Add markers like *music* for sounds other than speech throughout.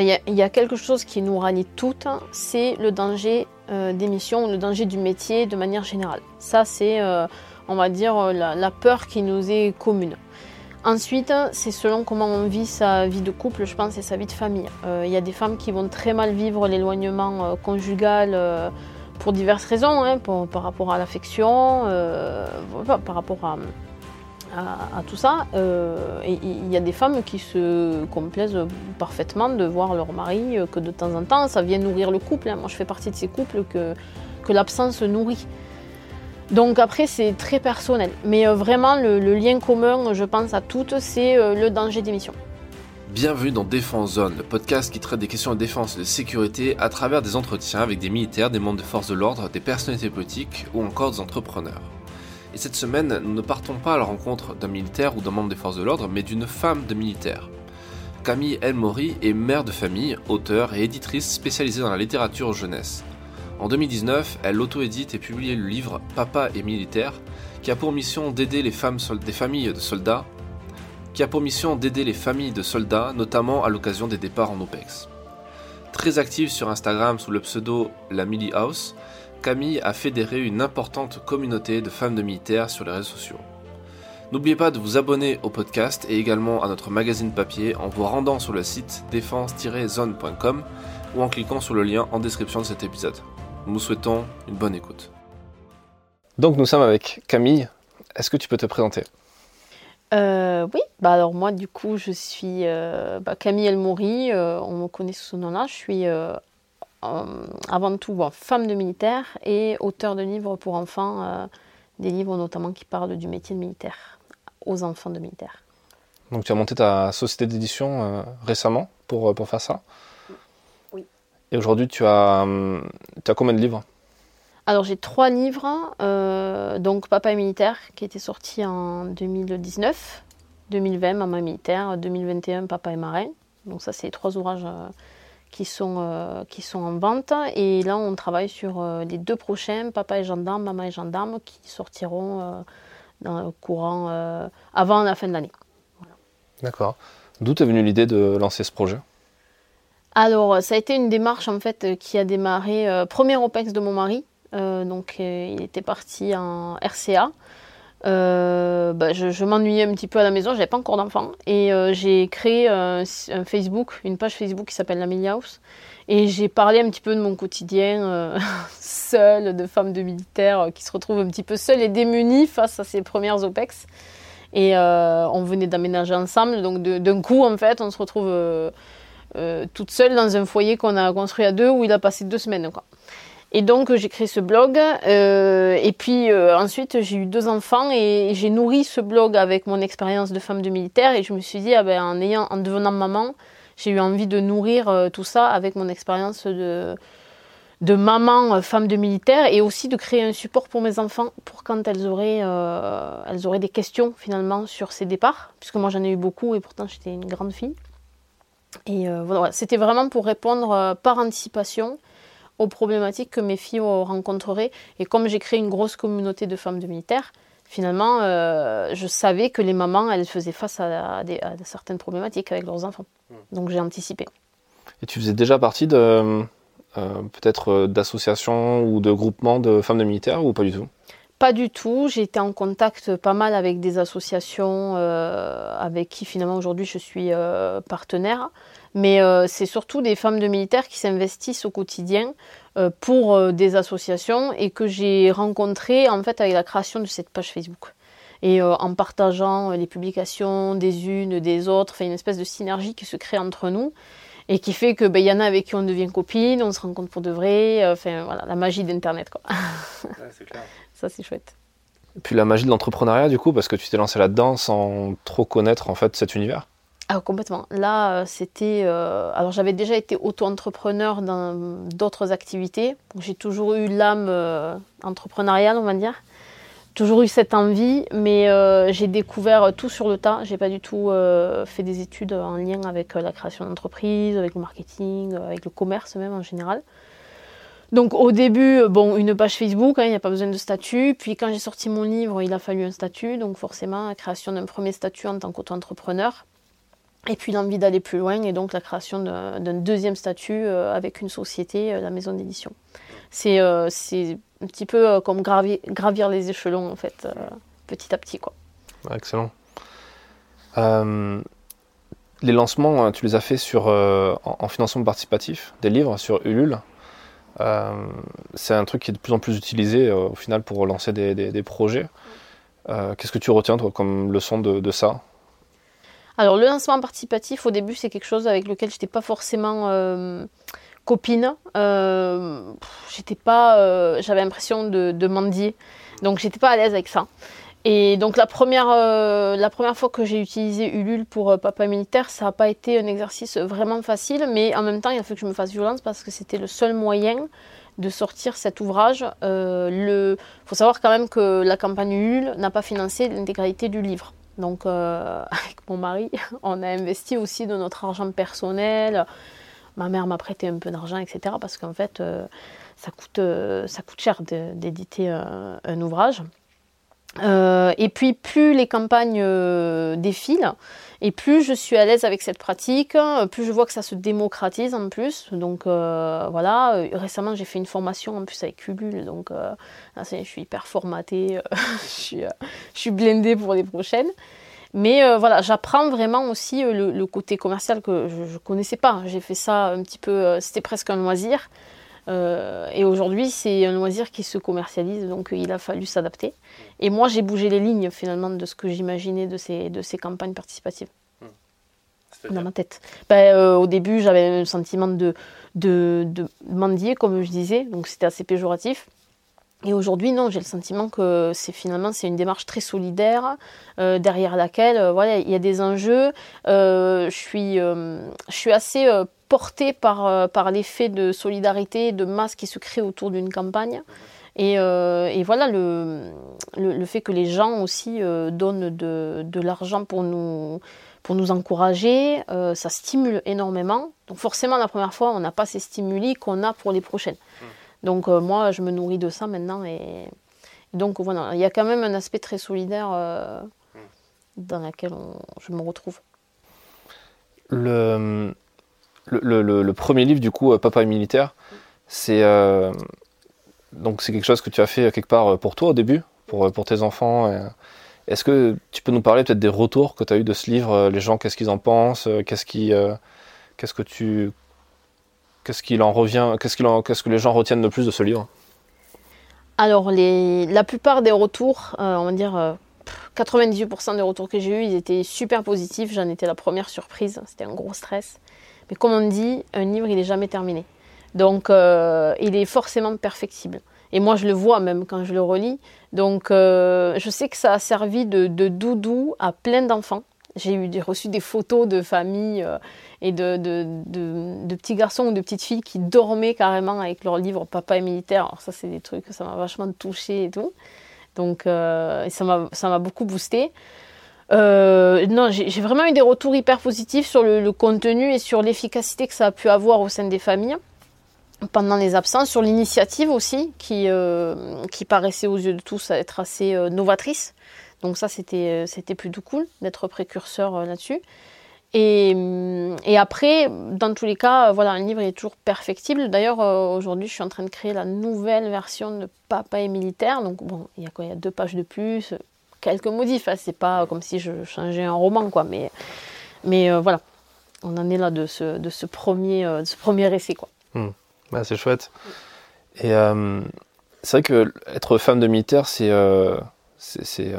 il y, a quelque chose qui nous rallie toutes, c'est le danger euh, d'émission, le danger du métier de manière générale. Ça, c'est, euh, on va dire, euh, la, peur qui nous est commune. Ensuite, c'est selon comment on vit sa vie de couple, je pense, et sa vie de famille. Il y a des femmes qui vont très mal vivre l'éloignement conjugal pour diverses raisons, hein, par rapport à l'affection, par rapport à à, tout ça. Euh, il y a des femmes qui se complaisent parfaitement de voir leur mari, euh, que de temps en temps, ça vient nourrir le couple. Hein. Moi, je fais partie de ces couples que, que l'absence nourrit. Donc après, c'est très personnel. Mais euh, vraiment, le, lien commun, je pense à toutes, c'est le danger d'émission. Bienvenue dans Défense Zone, le podcast qui traite des questions de défense et de sécurité à travers des entretiens avec des militaires, des membres de forces de l'ordre, des personnalités politiques ou encore des entrepreneurs. Et cette semaine, nous ne partons pas à la rencontre d'un militaire ou d'un membre des forces de l'ordre, mais d'une femme de militaire. Camille Elmori est mère de famille, auteure et éditrice spécialisée dans la littérature jeunesse. En 2019, elle auto-édite et publie le livre Papa et militaire, qui a pour mission d'aider les familles de soldats, qui a pour mission d'aider les familles de soldats, notamment à l'occasion des départs en OPEX. Très active sur Instagram sous le pseudo La Millie House, Camille a fédéré une importante communauté de femmes de militaires sur les réseaux sociaux. N'oubliez pas de vous abonner au podcast et également à notre magazine papier en vous rendant sur le site défense-zone.com ou en cliquant sur le lien en description de cet épisode. Nous vous souhaitons une bonne écoute. Donc nous sommes avec Camille. Est-ce que tu peux te présenter? Euh, oui, bah alors moi du coup je suis euh, bah, Camille Elmoury, euh, on me connaît sous ce nom-là, je suis euh, avant tout femme de militaire et auteur de livres pour enfants, euh, des livres notamment qui parlent du métier de militaire aux enfants de militaires. Donc tu as monté ta société d'édition euh, récemment pour, pour faire ça? Oui. Et aujourd'hui tu as, tu as combien de livres? Alors j'ai trois livres, donc Papa et militaire qui était sorti en 2019, 2020 Maman militaire, 2021 Papa et marin. Donc ça c'est trois ouvrages qui sont, euh, qui sont en vente. Et là, on travaille sur euh, les deux prochains, Papa et Gendarme, Maman et Gendarme, qui sortiront euh, dans le courant avant la fin de l'année. D'accord. D'où est venue l'idée de lancer ce projet? Alors, ça a été une démarche en fait qui a démarré premier OPEX de mon mari. donc, il était parti en RCA. Euh, bah, je, m'ennuyais un petit peu à la maison, j'avais pas encore d'enfant. Et euh, j'ai créé un, Facebook, une page Facebook qui s'appelle la House. Et j'ai parlé un petit peu de mon quotidien euh, *laughs* seule, de femme de militaire qui se retrouve un petit peu seule et démunie face à ses premières OPEX. Et on venait d'aménager ensemble, donc d'un coup, en fait, on se retrouve toute seule dans un foyer qu'on a construit à deux où il a passé deux semaines. Et donc j'ai créé ce blog. Euh, et puis euh, ensuite j'ai eu deux enfants et j'ai nourri ce blog avec mon expérience de femme de militaire. Et je me suis dit, ah ben, en, devenant maman, j'ai eu envie de nourrir euh, tout ça avec mon expérience de, de maman, femme de militaire, et aussi de créer un support pour mes enfants pour quand elles auraient, elles auraient des questions finalement sur ces départs, puisque moi j'en ai eu beaucoup et pourtant j'étais une grande fille. Et voilà, c'était vraiment pour répondre par anticipation aux problématiques que mes filles rencontreraient. Et comme j'ai créé une grosse communauté de femmes de militaires, finalement, euh, je savais que les mamans, elles faisaient face à, des, certaines problématiques avec leurs enfants. Hmm. Donc j'ai anticipé. Et tu faisais déjà partie de euh, peut-être euh, d'associations ou de groupements de femmes de militaires ou pas du tout? Pas du tout. J'ai été en contact pas mal avec des associations avec qui finalement aujourd'hui je suis partenaire. Mais euh, c'est surtout des femmes de militaires qui s'investissent au quotidien euh, pour euh, des associations et que j'ai rencontrées en fait avec la création de cette page Facebook. Et en partageant les publications des unes, des autres, enfin une espèce de synergie qui se crée entre nous et qui fait que ben, y en a avec qui on devient copine, on se rencontre pour de vrai, enfin voilà, la magie d'internet quoi. clair. *laughs* Ça c'est chouette. Et puis la magie de l'entrepreneuriat du coup parce que tu t'es lancé là-dedans sans trop connaître en fait cet univers? Ah, complètement. Là, euh, c'était. Euh, alors, j'avais déjà été auto-entrepreneur dans d'autres activités. J'ai toujours eu l'âme euh, entrepreneuriale, on va dire. Toujours eu cette envie, mais j'ai découvert tout sur le tas. J'ai pas du tout fait des études en lien avec la création d'entreprise, avec le marketing, avec le commerce même en général. Donc au début, bon, une page Facebook, hein, il n'y a pas besoin de statut. Puis quand j'ai sorti mon livre, il a fallu un statut. Donc forcément, la création d'un premier statut en tant qu'auto-entrepreneur. Et puis l'envie d'aller plus loin et donc la création d'un deuxième statut avec une société, la maison d'édition. C'est un petit peu comme gravir, gravir les échelons en fait, petit à petit. Quoi. Excellent. les lancements, tu les as fait sur, en, financement participatif, des livres sur Ulule. Euh, c'est un truc qui est de plus en plus utilisé euh, au final pour lancer des, projets. Euh, qu'est-ce que tu retiens toi comme leçon de, ça? Alors le lancement participatif au début c'est quelque chose avec lequel j'étais pas forcément copine. j'étais pas, j'avais l'impression de, mendier, donc j'étais pas à l'aise avec ça. Et donc la première, euh, la première fois que j'ai utilisé Ulule pour euh, Papa Militaire, ça n'a pas été un exercice vraiment facile, mais en même temps il a fallu que je me fasse violence parce que c'était le seul moyen de sortir cet ouvrage. Il euh, faut savoir quand même que la campagne Ulule n'a pas financé l'intégralité du livre. Donc *laughs* avec mon mari, on a investi aussi de notre argent personnel. Ma mère m'a prêté un peu d'argent, etc. Parce qu'en fait, ça, coûte, ça coûte cher d'éditer un ouvrage. Euh, et puis plus les campagnes euh, défilent, et plus je suis à l'aise avec cette pratique, plus je vois que ça se démocratise en plus. Donc euh, voilà, récemment j'ai fait une formation en plus avec Ulule, donc je suis hyper formatée, *laughs* je, suis, blindée pour les prochaines. Mais voilà, j'apprends vraiment aussi le, côté commercial que je ne connaissais pas. J'ai fait ça un petit peu, c'était presque un loisir. Euh, et aujourd'hui, c'est un loisir qui se commercialise, donc il a fallu s'adapter. Et moi, j'ai bougé les lignes finalement de ce que j'imaginais de ces, de ces campagnes participatives hmm. dans ma tête. Ben, euh, au début, j'avais un sentiment de, de, de, mendier, comme je disais, donc c'était assez péjoratif. Et aujourd'hui, non, j'ai le sentiment que c'est finalement c'est une démarche très solidaire euh, derrière laquelle voilà il y a des enjeux. je suis je suis assez porté par, euh, par l'effet de solidarité, de masse qui se crée autour d'une campagne. Et, euh, et, voilà, le, le, fait que les gens aussi euh, donnent de, de l'argent pour nous, pour nous encourager, ça stimule énormément. Donc forcément, la première fois, on n'a pas ces stimuli qu'on a pour les prochaines. Donc moi, je me nourris de ça maintenant. Et, donc voilà, il y a quand même un aspect très solidaire mmh. dans lequel je me retrouve. Le, le, premier livre, du coup, euh, Papa est militaire, c'est euh, donc c'est quelque chose que tu as fait quelque part euh, pour toi au début, pour, pour tes enfants. Est-ce que tu peux nous parler peut-être des retours que tu as eu de ce livre Les gens, qu'est-ce qu'ils en pensent Qu'est-ce qui, qu'est-ce que tu, qu'est-ce qu'il en revient Qu'est-ce qu'il qu'est-ce que les gens retiennent le plus de ce livre? Alors, la plupart des retours, on va dire 98% des retours que j'ai eus, ils étaient super positifs. J'en étais la première surprise. C'était un gros stress. Mais comme on dit, un livre, il n'est jamais terminé. Donc, euh, il est forcément perfectible. Et moi, je le vois même quand je le relis. Donc, euh, je sais que ça a servi de, doudou à plein d'enfants. J'ai reçu des photos de familles euh, et de, de, petits garçons ou de petites filles qui dormaient carrément avec leur livre Papa est militaire. Alors ça, c'est des trucs, ça m'a vachement touché et tout. Donc, ça m'a beaucoup boosté. Euh, non, j'ai vraiment eu des retours hyper positifs sur le, contenu et sur l'efficacité que ça a pu avoir au sein des familles pendant les absences, sur l'initiative aussi, qui, euh, qui paraissait aux yeux de tous être assez euh, novatrice. Donc ça, c'était plutôt cool d'être précurseur là-dessus. Et, après, dans tous les cas, voilà, un livre est toujours perfectible. D'ailleurs, aujourd'hui, je suis en train de créer la nouvelle version de Papa et militaire. Donc bon, il y a Il y a deux pages de plus, quelques modifs. C'est pas comme si je changeais un roman, quoi. Mais, mais euh, voilà, on en est là de ce, de ce, premier, euh, ce premier essai, quoi. Hmm. c'est chouette. Et euh, c'est vrai que être femme de militaire, c'est c'est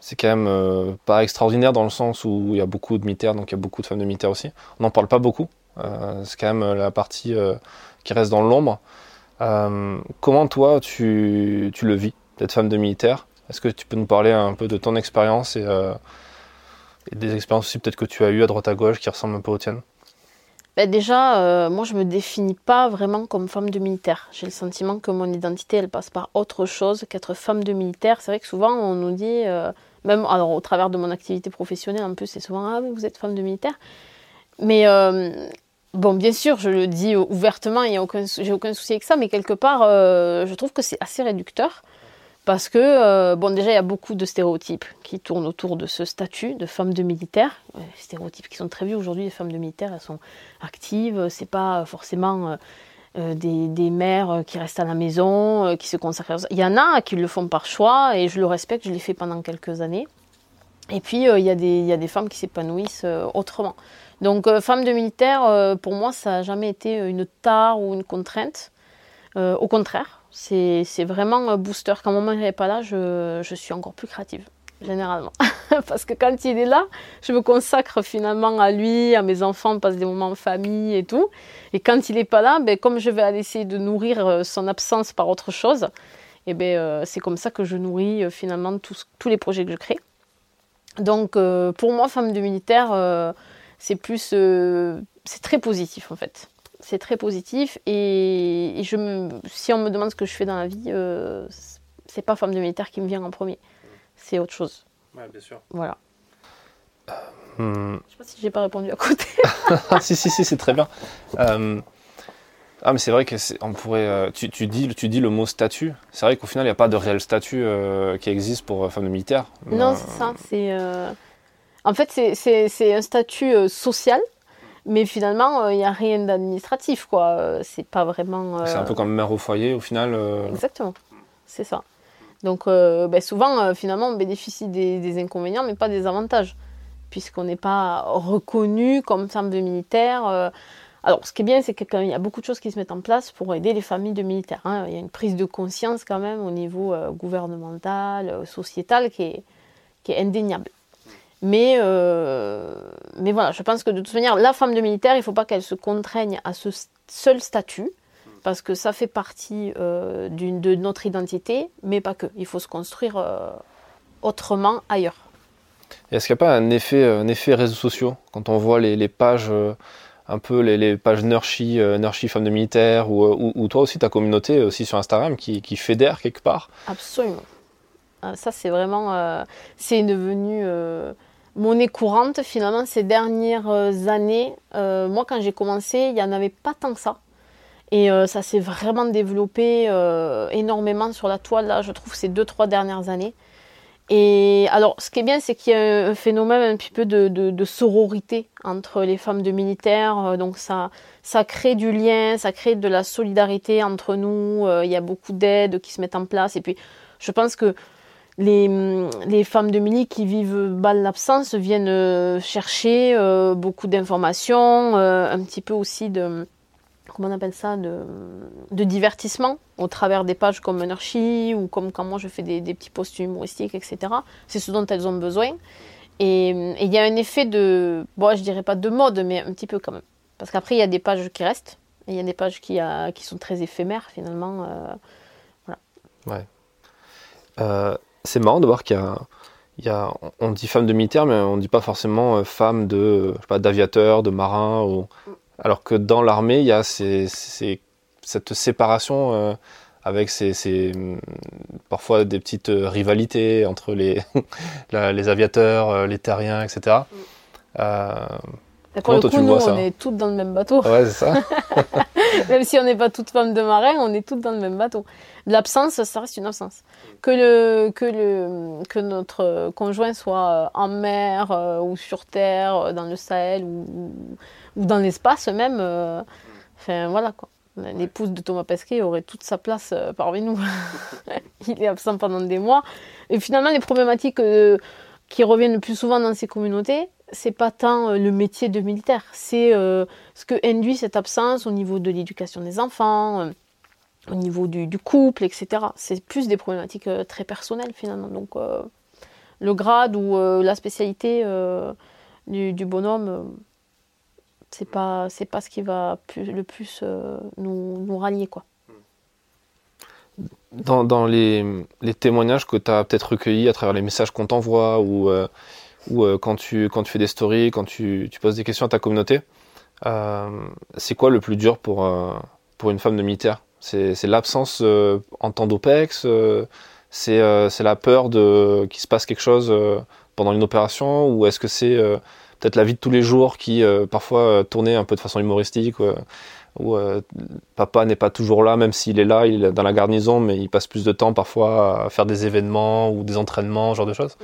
c'est quand même pas extraordinaire dans le sens où il y a beaucoup de militaires, donc il y a beaucoup de femmes de militaires aussi. On n'en parle pas beaucoup. c'est quand même la partie qui reste dans l'ombre. comment toi tu, tu le vis d'être femme de militaire est-ce que tu peux nous parler un peu de ton expérience et, euh, des expériences aussi peut-être que tu as eues à droite à gauche qui ressemblent un peu aux tiennes? Ben Déjà, euh, moi je me définis pas vraiment comme femme de militaire. J'ai le sentiment que mon identité elle passe par autre chose qu'être femme de militaire. C'est vrai que souvent on nous dit, euh, même alors au travers de mon activité professionnelle en plus, c'est souvent ah vous êtes femme de militaire. Mais Bon, bien sûr, je le dis ouvertement, il n'y a aucun, j'ai aucun souci avec ça, mais quelque part, je trouve que c'est assez réducteur Parce que, bon, déjà, il y a beaucoup de stéréotypes qui tournent autour de ce statut de femme de militaire. stéréotypes qui sont très vieux aujourd'hui. Les femmes de militaires, elles sont actives. C'est pas forcément des, des, mères qui restent à la maison, qui se consacrent. Il y en a qui le font par choix et je le respecte. Je l'ai fait pendant quelques années. Et puis, il y, a des, y a des femmes qui s'épanouissent autrement. Donc, euh, femme de militaire, euh, pour moi, ça n'a jamais été une tare ou une contrainte. Euh, au contraire, c'est vraiment un booster. Quand mon mari n'est pas là, je, suis encore plus créative, généralement. *laughs* Parce que quand il est là, je me consacre finalement à lui, à mes enfants, on passe des moments en famille et tout. Et quand il n'est pas là, ben, comme je vais aller essayer de nourrir son absence par autre chose, eh ben, c'est comme ça que je nourris finalement tous, les projets que je crée. Donc, pour moi, femme de militaire c'est plus, euh, c'est très positif en fait. C'est très positif et, je me, si on me demande ce que je fais dans la vie, euh, c'est pas femme de militaire qui me vient en premier, c'est autre chose. Ouais, bien sûr. Voilà. Euh, hmm. Je sais pas si j'ai pas répondu à côté. *laughs* si si si, c'est très bien. Euh, ah mais c'est vrai que on pourrait. Tu, tu, dis tu dis le mot statut. C'est vrai qu'au final il n'y a pas de réel statut qui existe pour femme de militaire. Non c'est ça. C'est en fait, c'est un statut euh, social, mais finalement, il euh, n'y a rien d'administratif, quoi. Euh, c'est pas vraiment. C'est un peu comme mère au foyer, au final. Exactement, c'est ça. Donc, ben, souvent, finalement, on bénéficie des, inconvénients, mais pas des avantages, puisqu'on n'est pas reconnu comme femme de militaire. Alors, ce qui est bien, c'est qu'il y a beaucoup de choses qui se mettent en place pour aider les familles de militaires. Hein. Il y a une prise de conscience quand même au niveau gouvernemental, sociétal, qui est, qui est indéniable. Mais, euh, mais voilà, je pense que de toute manière, la femme de militaire, il ne faut pas qu'elle se contraigne à ce seul statut, parce que ça fait partie euh, de notre identité, mais pas que. Il faut se construire euh, autrement ailleurs. Est-ce qu'il n'y a pas un effet, un effet réseaux sociaux quand on voit les, les pages un peu les, les pages Nurshi, Nurshi femmes de militaire, ou, ou, toi aussi ta communauté aussi sur Instagram qui, qui fédère quelque part? Absolument. Ça c'est vraiment, c'est devenu monnaie courante finalement ces dernières euh, années. Euh, moi quand j'ai commencé, il n'y en avait pas tant que ça. Et euh, ça s'est vraiment développé énormément sur la toile, là, je trouve, ces deux, trois dernières années. Et alors, ce qui est bien, c'est qu'il y a un phénomène un petit peu de, de, sororité entre les femmes de militaires. Donc, ça, ça crée du lien, ça crée de la solidarité entre nous. Il y a beaucoup d'aides qui se mettent en place. Et puis, je pense que les, femmes de Mini qui vivent mal l'absence viennent euh, chercher euh, beaucoup d'informations, euh, un petit peu aussi de comment on appelle ça de, divertissement au travers des pages comme Monarchie ou comme quand moi je fais des, petits posts humoristiques, etc. C'est ce dont elles ont besoin. Et il y a un effet de, bon, je dirais pas de mode, mais un petit peu quand même. Parce qu'après, il y a des pages qui restent, et il y a des pages qui, qui sont très éphémères finalement. voilà. Ouais c'est marrant de voir qu'il y a, on dit femme de militaire, mais on ne dit pas forcément euh, femme de, pas, d'aviateur, de marin, ou, alors que dans l'armée, il y a cette séparation euh, avec ces, parfois des petites euh, rivalités entre les, *laughs* les aviateurs, les terriens, etc. pour le coup, nous, on est toutes dans le même bateau. Ouais, c'est ça. *laughs* même si on n'est pas toutes femmes de marin, on est toutes dans le même bateau. L'absence, ça reste une absence. Que, le, que, le, que notre conjoint soit en mer euh, ou sur terre, euh, dans le Sahel ou, ou dans l'espace même, euh, enfin voilà quoi. L'épouse de Thomas Pesquet aurait toute sa place parmi nous. *laughs* Il est absent pendant des mois. Et finalement, les problématiques qui reviennent le plus souvent dans ces communautés, c'est pas tant le métier de militaire, c'est ce que induit cette absence au niveau de l'éducation des enfants, au niveau du, couple, etc. C'est plus des problématiques euh, très personnelles finalement. Donc euh, le grade ou euh, la spécialité du, bonhomme, c'est pas c'est pas ce qui va le plus nous, rallier quoi. Dans, les, témoignages que tu as peut-être recueillis à travers les messages qu'on t'envoie ou, ou quand, tu, quand tu fais des stories, quand tu, tu poses des questions à ta communauté, c'est quoi le plus dur pour, pour une femme de militaire? C'est l'absence euh, en temps d'OPEX, euh, euh, c'est la peur de qu'il se passe quelque chose pendant une opération, ou est-ce que c'est peut-être la vie de tous les jours qui parfois tournait un peu de façon humoristique où papa n'est pas toujours là, même s'il est là, il est dans la garnison, mais il passe plus de temps parfois à faire des événements ou des entraînements, ce genre de choses?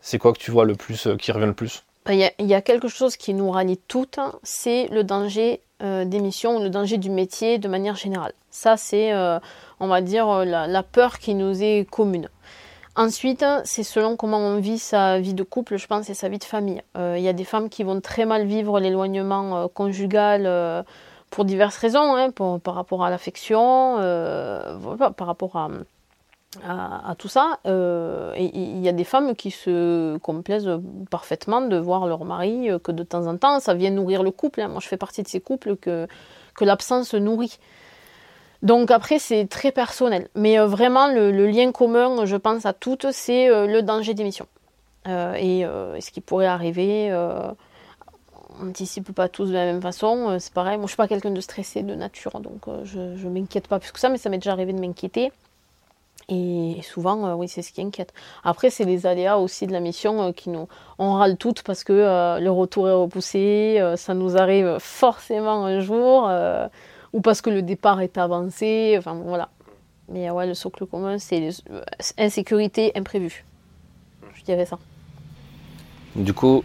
C'est quoi que tu vois le plus, qui revient le plus? Il y, a, quelque chose qui nous rallie toutes, c'est le danger euh, d'émission, le danger du métier de manière générale. Ça, c'est, euh, on va dire, euh, la, peur qui nous est commune. Ensuite, c'est selon comment on vit sa vie de couple, je pense, et sa vie de famille. Il y a des femmes qui vont très mal vivre l'éloignement conjugal pour diverses raisons, hein, par rapport à l'affection, par rapport à à, tout ça. Euh, il y a des femmes qui se complaisent parfaitement de voir leur mari euh, que de temps en temps, ça vient nourrir le couple. Hein. Moi, je fais partie de ces couples que, que l'absence nourrit. Donc après, c'est très personnel. Mais euh, vraiment, le, lien commun, je pense à toutes, c'est le danger d'émission. et ce qui pourrait arriver, on n'anticipe pas tous de la même façon. c'est pareil, moi je suis pas quelqu'un de stressé de nature, donc je ne m'inquiète pas plus que ça, mais ça m'est déjà arrivé de m'inquiéter. Et souvent, euh, oui, c'est ce qui inquiète. Après, c'est les aléas aussi de la mission euh, qui nous. On râle toutes parce que euh, le retour est repoussé, ça nous arrive forcément un jour, ou parce que le départ est avancé, enfin voilà. Mais ouais, le socle commun, c'est insécurité imprévue. Je dirais ça. Du coup,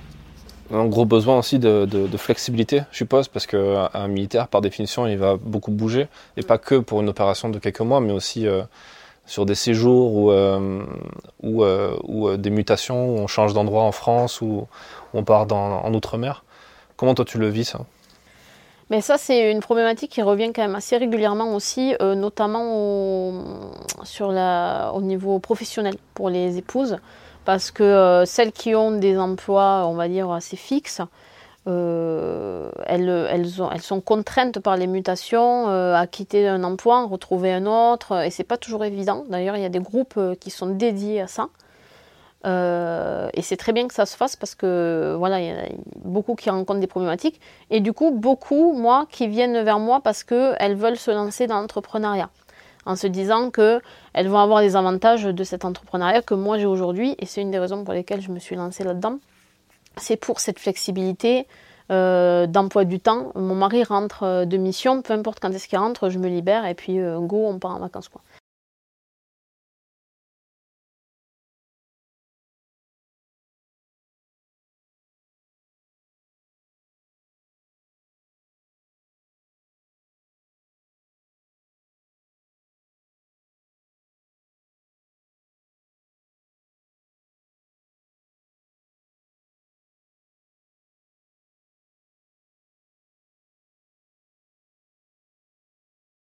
un gros besoin aussi de, de, flexibilité, je suppose, parce qu'un militaire, par définition, il va beaucoup bouger, et pas que pour une opération de quelques mois, mais aussi sur des séjours ou, euh, ou, euh, euh, des mutations, où on change d'endroit en France ou on part dans, en Outre-mer. Comment toi tu le vis ça? Mais ça, c'est une problématique qui revient quand même assez régulièrement aussi, notamment au, sur la, au niveau professionnel pour les épouses, parce que celles qui ont des emplois, on va dire, assez fixes, euh, elles, elles, ont, elles, sont contraintes par les mutations euh, à quitter un emploi, retrouver un autre, et c'est pas toujours évident. D'ailleurs, il y a des groupes euh, qui sont dédiés à ça. et c'est très bien que ça se fasse parce que voilà, il y a beaucoup qui rencontrent des problématiques. Et du coup, beaucoup, moi, qui viennent vers moi parce qu'elles veulent se lancer dans l'entrepreneuriat. En se disant qu'elles vont avoir des avantages de cet entrepreneuriat que moi j'ai aujourd'hui. Et c'est une des raisons pour lesquelles je me suis lancée là-dedans c'est pour cette flexibilité euh, d'emploi du temps. Mon mari rentre euh, de mission, peu importe quand est-ce qu'il rentre, je me libère et puis euh, go, on part en vacances.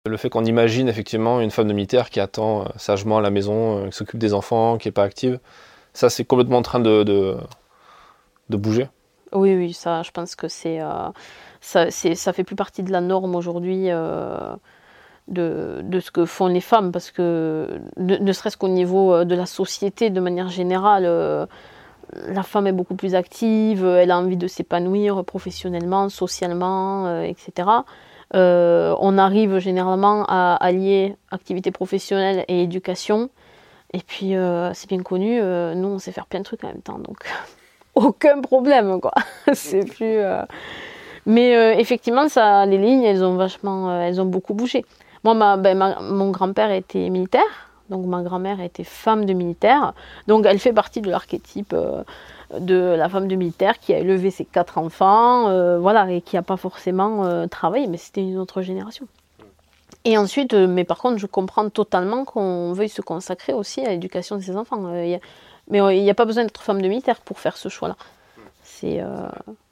Le fait qu'on imagine effectivement une femme de militaire qui attend euh, sagement à la maison, euh, qui s'occupe des enfants, qui n'est pas active, ça c'est complètement en train de, bouger. Oui, oui, ça, je pense que c'est, euh, ça, fait plus partie de la norme aujourd'hui de, ce que font les femmes, parce que ne, serait-ce qu'au niveau de la société de manière générale, la femme est beaucoup plus active, elle a envie de s'épanouir professionnellement, socialement, etc. Euh, on arrive généralement à allier activité professionnelle et éducation. Et puis, euh, c'est bien connu, euh, nous, on sait faire plein de trucs en même temps. Donc, *laughs* aucun problème, quoi. *laughs* c'est plus. Mais effectivement, ça, les lignes, elles ont vachement. elles ont beaucoup bougé. Moi, ben, mon grand-père était militaire. Donc, ma grand-mère était femme de militaire. Donc, elle fait partie de l'archétype de la femme de militaire qui a élevé ses quatre enfants, euh, voilà, et qui n'a pas forcément euh, travaillé, mais c'était une autre génération. Et ensuite, euh, mais par contre, je comprends totalement qu'on veuille se consacrer aussi à l'éducation de ses enfants. mais il n'y a pas besoin d'être femme de militaire pour faire ce choix-là. C'est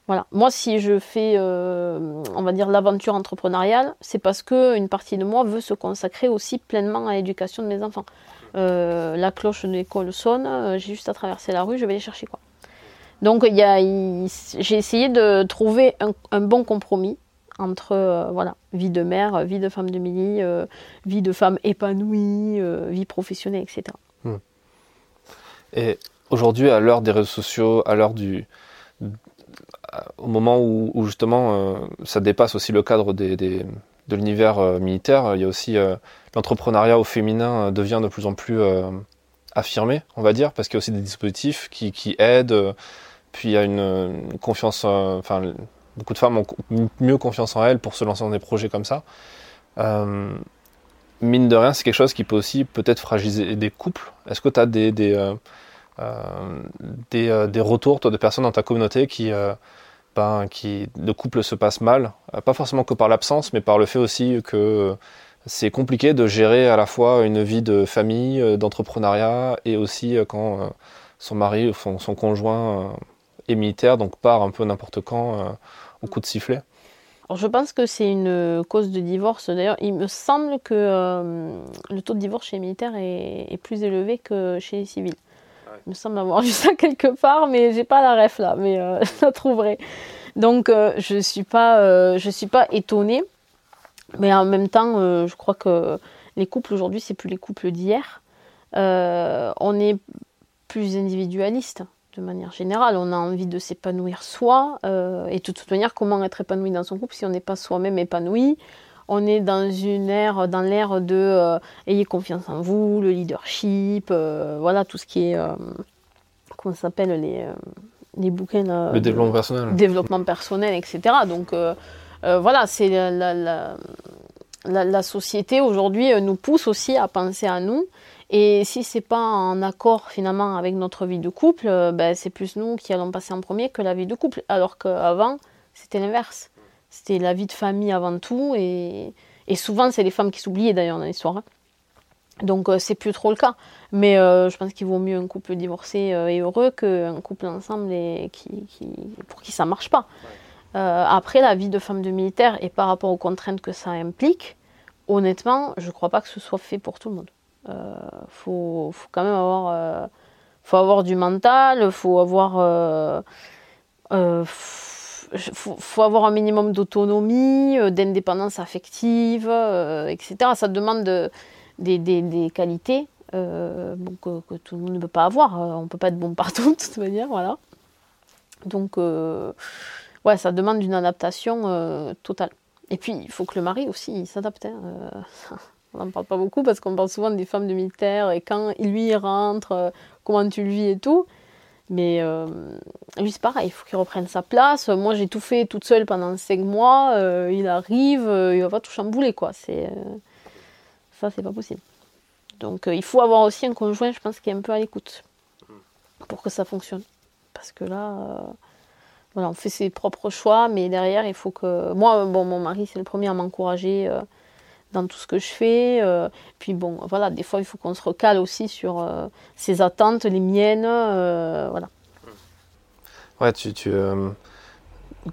voilà. Moi, si je fais, on va dire, l'aventure entrepreneuriale, c'est parce que une partie de moi veut se consacrer aussi pleinement à l'éducation de mes enfants. la cloche de l'école sonne, j'ai juste à traverser la rue, je vais les chercher quoi. Donc j'ai essayé de trouver un, bon compromis entre euh, voilà, vie de mère, vie de femme de midi, euh, vie de femme épanouie, euh, vie professionnelle, etc. Hmm. Et aujourd'hui, à l'heure des réseaux sociaux, à l'heure du. au moment où, justement ça dépasse aussi le cadre de l'univers militaire, il y a aussi l'entrepreneuriat au féminin devient de plus en plus affirmé, on va dire, parce qu'il y a aussi des dispositifs qui aident puis il y a une, confiance, enfin beaucoup de femmes ont mieux confiance en elles pour se lancer dans des projets comme ça. mine de rien, c'est quelque chose qui peut aussi peut-être fragiliser des couples. Est-ce que tu as des, des, des, des, retours toi, de personnes dans ta communauté qui ben, qui de couple se passe mal, euh, pas forcément que par l'absence, mais par le fait aussi que c'est compliqué de gérer à la fois une vie de famille, euh, d'entrepreneuriat, et aussi euh, quand son mari ou son, conjoint est militaire, donc part un peu n'importe quand au coup de sifflet. Alors je pense que c'est une cause de divorce. D'ailleurs, il me semble que le taux de divorce chez les militaires est, est plus élevé que chez les civils. Il me semble avoir vu ça *laughs* quelque part, mais j'ai pas la ref là, mais euh, *laughs* je la trouverai. Donc euh, je suis pas, euh, je suis pas étonnée, mais en même temps, je crois que les couples aujourd'hui, c'est plus les couples d'hier. on est plus individualiste de manière générale. On a envie de s'épanouir soi, et de toute manière, comment être épanoui dans son couple si on n'est pas soi-même épanoui? On est dans une ère, dans l'ère de euh, ayez confiance en vous, le leadership, euh, voilà tout ce qui est, euh, comment s'appelle les, les bouquins. le développement personnel. Développement personnel, etc. Donc voilà, c'est la, la, société aujourd'hui nous pousse aussi à penser à nous. Et si c'est pas en accord finalement avec notre vie de couple, ben, c'est plus nous qui allons passer en premier que la vie de couple. Alors qu'avant, c'était l'inverse. C'était la vie de famille avant tout. Et, souvent, c'est les femmes qui s'oubliaient d'ailleurs dans l'histoire. Hein. Donc, euh, c'est plus trop le cas. Mais euh, je pense qu'il vaut mieux un couple divorcé euh, et heureux qu'un couple ensemble et qui, pour qui ça marche pas. après, la vie de femme de militaire et par rapport aux contraintes que ça implique, honnêtement, je ne crois pas que ce soit fait pour tout le monde. Il faut, faut, quand même avoir, faut avoir du mental, faut avoir faut, faut avoir un minimum d'autonomie, euh, d'indépendance affective, euh, etc. Ça demande des, qualités euh, que, tout le monde ne peut pas avoir. On ne peut pas être bon partout *laughs* de toute manière, voilà. Donc, ouais, ça demande une adaptation totale. Et puis, il faut que le mari aussi s'adapte. Hein, *laughs* on n'en parle pas beaucoup parce qu'on parle souvent des femmes de militaires et quand lui rentre, comment tu le vis et tout. Mais euh, lui, c'est pareil, il faut qu'il reprenne sa place. Moi, j'ai tout fait toute seule pendant 5 mois. Euh, il arrive, euh, il va pas tout chambouler, quoi. Ça, c'est pas possible. Donc, il faut avoir aussi un conjoint, je pense, qui est un peu à l'écoute pour que ça fonctionne. Parce que là, voilà, on fait ses propres choix, mais derrière, il faut que. Moi, bon, mon mari, c'est le premier à m'encourager dans tout ce que je fais. Euh, puis bon, voilà, des fois, il faut qu'on se recale aussi sur euh, ses attentes, les miennes, euh, voilà. Ouais, tu, tu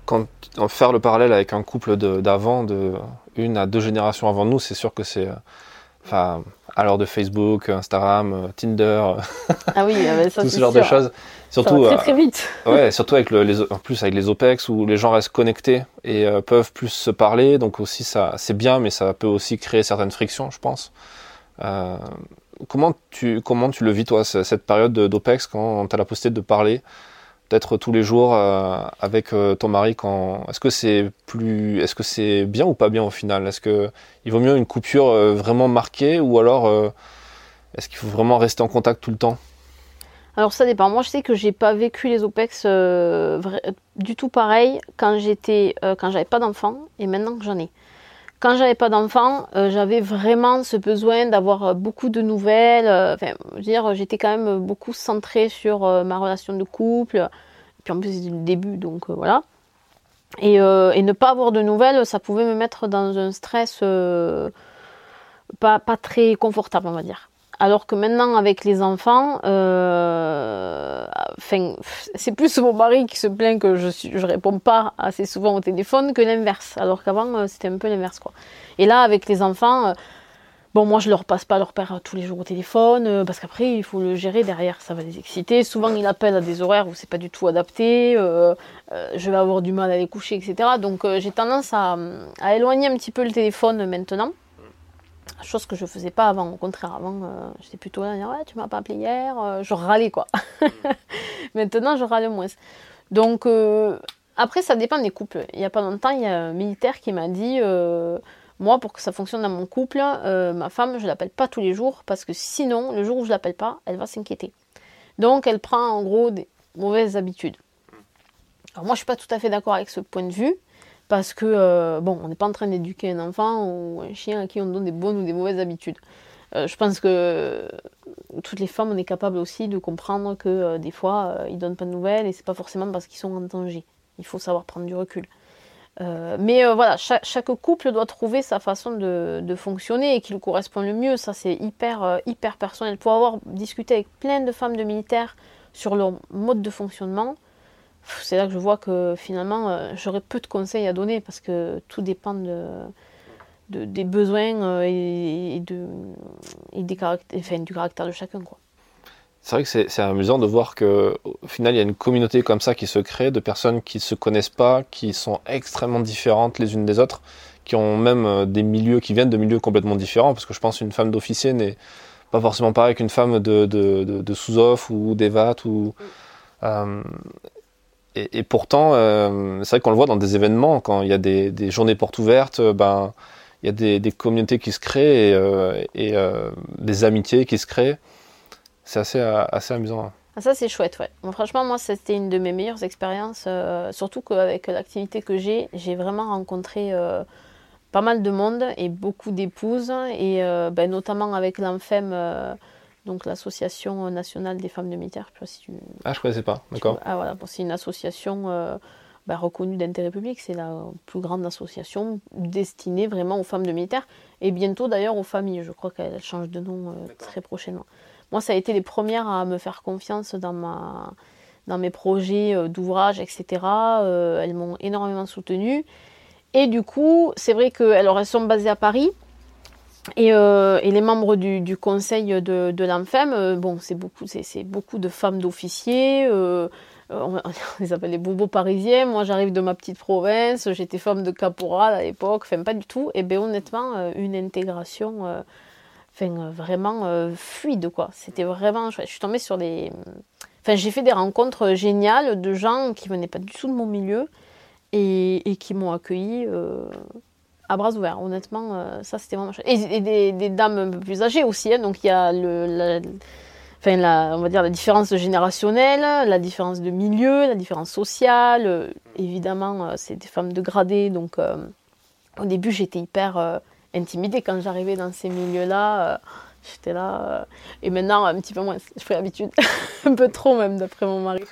quand faire le parallèle avec un couple d'avant, de, une à deux générations avant nous, c'est sûr que c'est, enfin, à l'heure de Facebook, Instagram, Tinder, ah oui, *laughs* ça, tout ce genre de choses. Surtout, très, très vite. *laughs* ouais, surtout avec le, les, en plus avec les OPEX où les gens restent connectés et euh, peuvent plus se parler. Donc aussi ça, c'est bien, mais ça peut aussi créer certaines frictions, je pense. Euh, comment tu comment tu le vis toi cette période d'OPEX quand tu as la possibilité de parler? Peut-être tous les jours euh, avec ton mari quand est-ce que c'est plus est-ce que c'est bien ou pas bien au final? Est-ce que il vaut mieux une coupure vraiment marquée ou alors est-ce qu'il faut vraiment rester en contact tout le temps? Alors ça dépend. Moi, je sais que j'ai pas vécu les OPEX euh, du tout pareil quand j'étais, euh, quand j'avais pas d'enfants et maintenant que j'en ai. Quand j'avais pas d'enfants, euh, j'avais vraiment ce besoin d'avoir beaucoup de nouvelles. enfin, je dire, j'étais quand même beaucoup centrée sur ma relation de couple. Et puis en plus, c'était le début, donc voilà. Et, et, ne pas avoir de nouvelles, ça pouvait me mettre dans un stress pas, pas très confortable, on va dire. Alors que maintenant, avec les enfants, euh, c'est plus mon mari qui se plaint que je ne réponds pas assez souvent au téléphone que l'inverse. Alors qu'avant, euh, c'était un peu l'inverse. Et là, avec les enfants, euh, bon, moi, je leur passe pas leur père tous les jours au téléphone, parce qu'après, il faut le gérer derrière, ça va les exciter. Souvent, il appelle à des horaires où c'est pas du tout adapté, je vais avoir du mal à les coucher, etc. Donc, j'ai tendance à éloigner un petit peu le téléphone maintenant chose que je faisais pas avant. Au contraire, avant, euh, j'étais plutôt là à dire Ouais, tu m'as pas appelé hier. Euh, je râlais quoi. *laughs* Maintenant, je râle moins. Donc, euh, après, ça dépend des couples. Il y a pas longtemps, il y a un militaire qui m'a dit Moi, pour que ça fonctionne dans mon couple, ma femme, je l'appelle pas tous les jours parce que sinon, le jour où je l'appelle pas, elle va s'inquiéter. Donc, elle prend en gros des mauvaises habitudes. Alors moi, je suis pas tout à fait d'accord avec ce point de vue, parce que, euh, bon, on n'est pas en train d'éduquer un enfant ou un chien à qui on donne des bonnes ou des mauvaises habitudes. Euh, je pense que toutes les femmes, on est capable aussi de comprendre que euh, des fois, ils donnent pas de nouvelles et c'est pas forcément parce qu'ils sont en danger. Il faut savoir prendre du recul. mais voilà, chaque, couple doit trouver sa façon de, fonctionner et qui lui correspond le mieux. Ça, c'est hyper, hyper personnel. Pour avoir discuté avec plein de femmes de militaires sur leur mode de fonctionnement, c'est là que je vois que finalement, euh, j'aurais peu de conseils à donner parce que tout dépend de, des besoins euh, et, de, et des enfin, du caractère de chacun. Quoi. C'est vrai que c'est amusant de voir qu'au final, il y a une communauté comme ça qui se crée, de personnes qui ne se connaissent pas, qui sont extrêmement différentes les unes des autres, qui ont même euh, des milieux, qui viennent de milieux complètement différents, parce que je pense qu'une femme d'officier n'est pas forcément pareil qu'une femme de, de, de, sous-off ou d'EVAT. Ou, mm et, pourtant, euh, c'est vrai qu'on le voit dans des événements, quand il y a des, journées portes ouvertes, euh, ben, il y a des, communautés qui se créent et, euh, des amitiés qui se créent. C'est assez, assez amusant. Ah, ça, c'est chouette, ouais. franchement, moi, c'était une de mes meilleures expériences, surtout qu'avec l'activité que j'ai, j'ai vraiment rencontré pas mal de monde et beaucoup d'épouses, et ben, notamment avec l'ANFEM donc l'association nationale des femmes de militaires. Je sais si tu... Ah, je connaissais pas, d'accord. Ah voilà, c'est une association euh, bah, reconnue d'intérêt public, c'est la plus grande association destinée vraiment aux femmes de militaires et bientôt d'ailleurs aux familles. Je crois qu'elle change de nom euh, très prochainement. Moi, ça a été les premières à me faire confiance dans ma dans mes projets euh, d'ouvrage, etc. elles m'ont énormément soutenue. Et du coup, c'est vrai qu'elles elles sont basées à Paris, euh, et, les membres du, conseil de, de l'ANFEM, euh, bon, c'est beaucoup, c'est, beaucoup de femmes d'officiers, euh, *laughs* on, les appelle les bobos parisiens. Moi, j'arrive de ma petite province, j'étais femme de caporal à l'époque, enfin, pas du tout. Et bien, honnêtement, une intégration vraiment fluide, quoi. C'était vraiment Je suis tombée sur des. Enfin, j'ai fait des rencontres géniales de gens qui venaient pas du tout de mon milieu et, qui m'ont accueilli à bras ouverts. Honnêtement, euh, ça c'était vraiment chouette. Et, des, dames un peu plus âgées aussi. Hein. donc il y a le, la, enfin, la, on va dire la différence générationnelle, la différence de milieu, la différence sociale. Euh, évidemment, euh, c'est des femmes de gradé. Donc au début, j'étais hyper intimidée quand j'arrivais dans ces milieux-là. J'étais là. Et maintenant, un petit peu moins. Je fais l'habitude. *laughs* un peu trop, même, d'après mon mari.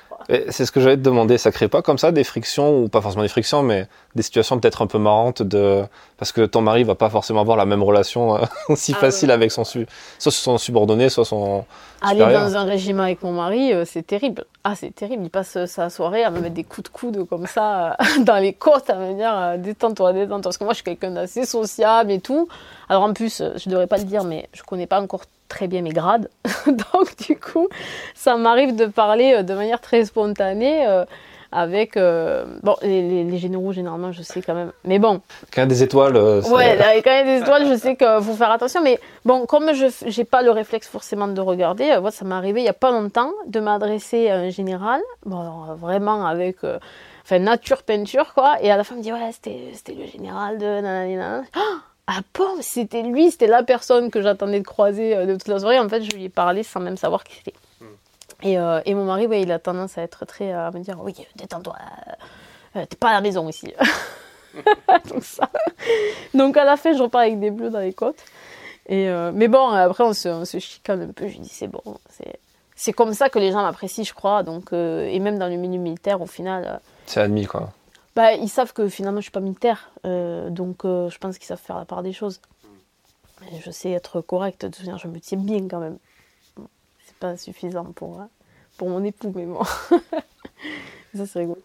C'est ce que j'allais te demander. Ça crée pas comme ça des frictions, ou pas forcément des frictions, mais des situations peut-être un peu marrantes de. Parce que ton mari va pas forcément avoir la même relation euh, *laughs* aussi ah facile avec son, soit son subordonné, soit son. Aller dans un régime avec mon mari, euh, c'est terrible. Ah, c'est terrible. Il passe sa soirée à me mettre des coups de coude comme ça *laughs* dans les côtes, à me dire détends-toi, détends-toi. Parce que moi, je suis quelqu'un d'assez sociable et tout. Alors en plus, je devrais pas le dire, mais je connais pas encore très bien mes grades. *laughs* Donc du coup, ça m'arrive de parler euh, de manière très spontanée euh, avec... Euh, bon, les, généraux, généralement, je sais quand même. Mais bon. Quand il y a des étoiles... ouais, quand il y a des étoiles, je sais qu'il faut faire attention. Mais bon, comme je n'ai pas le réflexe forcément de regarder, moi, ça m'est arrivé il n'y a pas longtemps de m'adresser à un général, bon, vraiment avec... Enfin, nature peinture, quoi. Et à la fin, il me dit, ouais, c'était le général de... Nanana. Oh ah bon, c'était lui, c'était la personne que j'attendais de croiser euh, de toute la soirée. En fait, je lui ai parlé sans même savoir qui c'était. Hmm. Et, euh, et, mon mari, il a tendance à être très. à me dire Oui, détends-toi, euh, t'es pas à la maison ici. *laughs* Donc, ça. Donc, à la fin, je repars avec des bleus dans les côtes. Et, mais bon, après, on se, on se chicane un peu. Je lui dis C'est bon, c'est comme ça que les gens m'apprécient, je crois. Donc, et même dans le milieu militaire, au final. c'est admis, quoi. Bah, ils savent que finalement je suis pas militaire, euh, donc euh, je pense qu'ils savent faire la part des choses. je sais être correcte, de je me tiens bien quand même. c'est pas suffisant pour, hein, pour mon époux, mais bon. *laughs* ça c'est rigolo.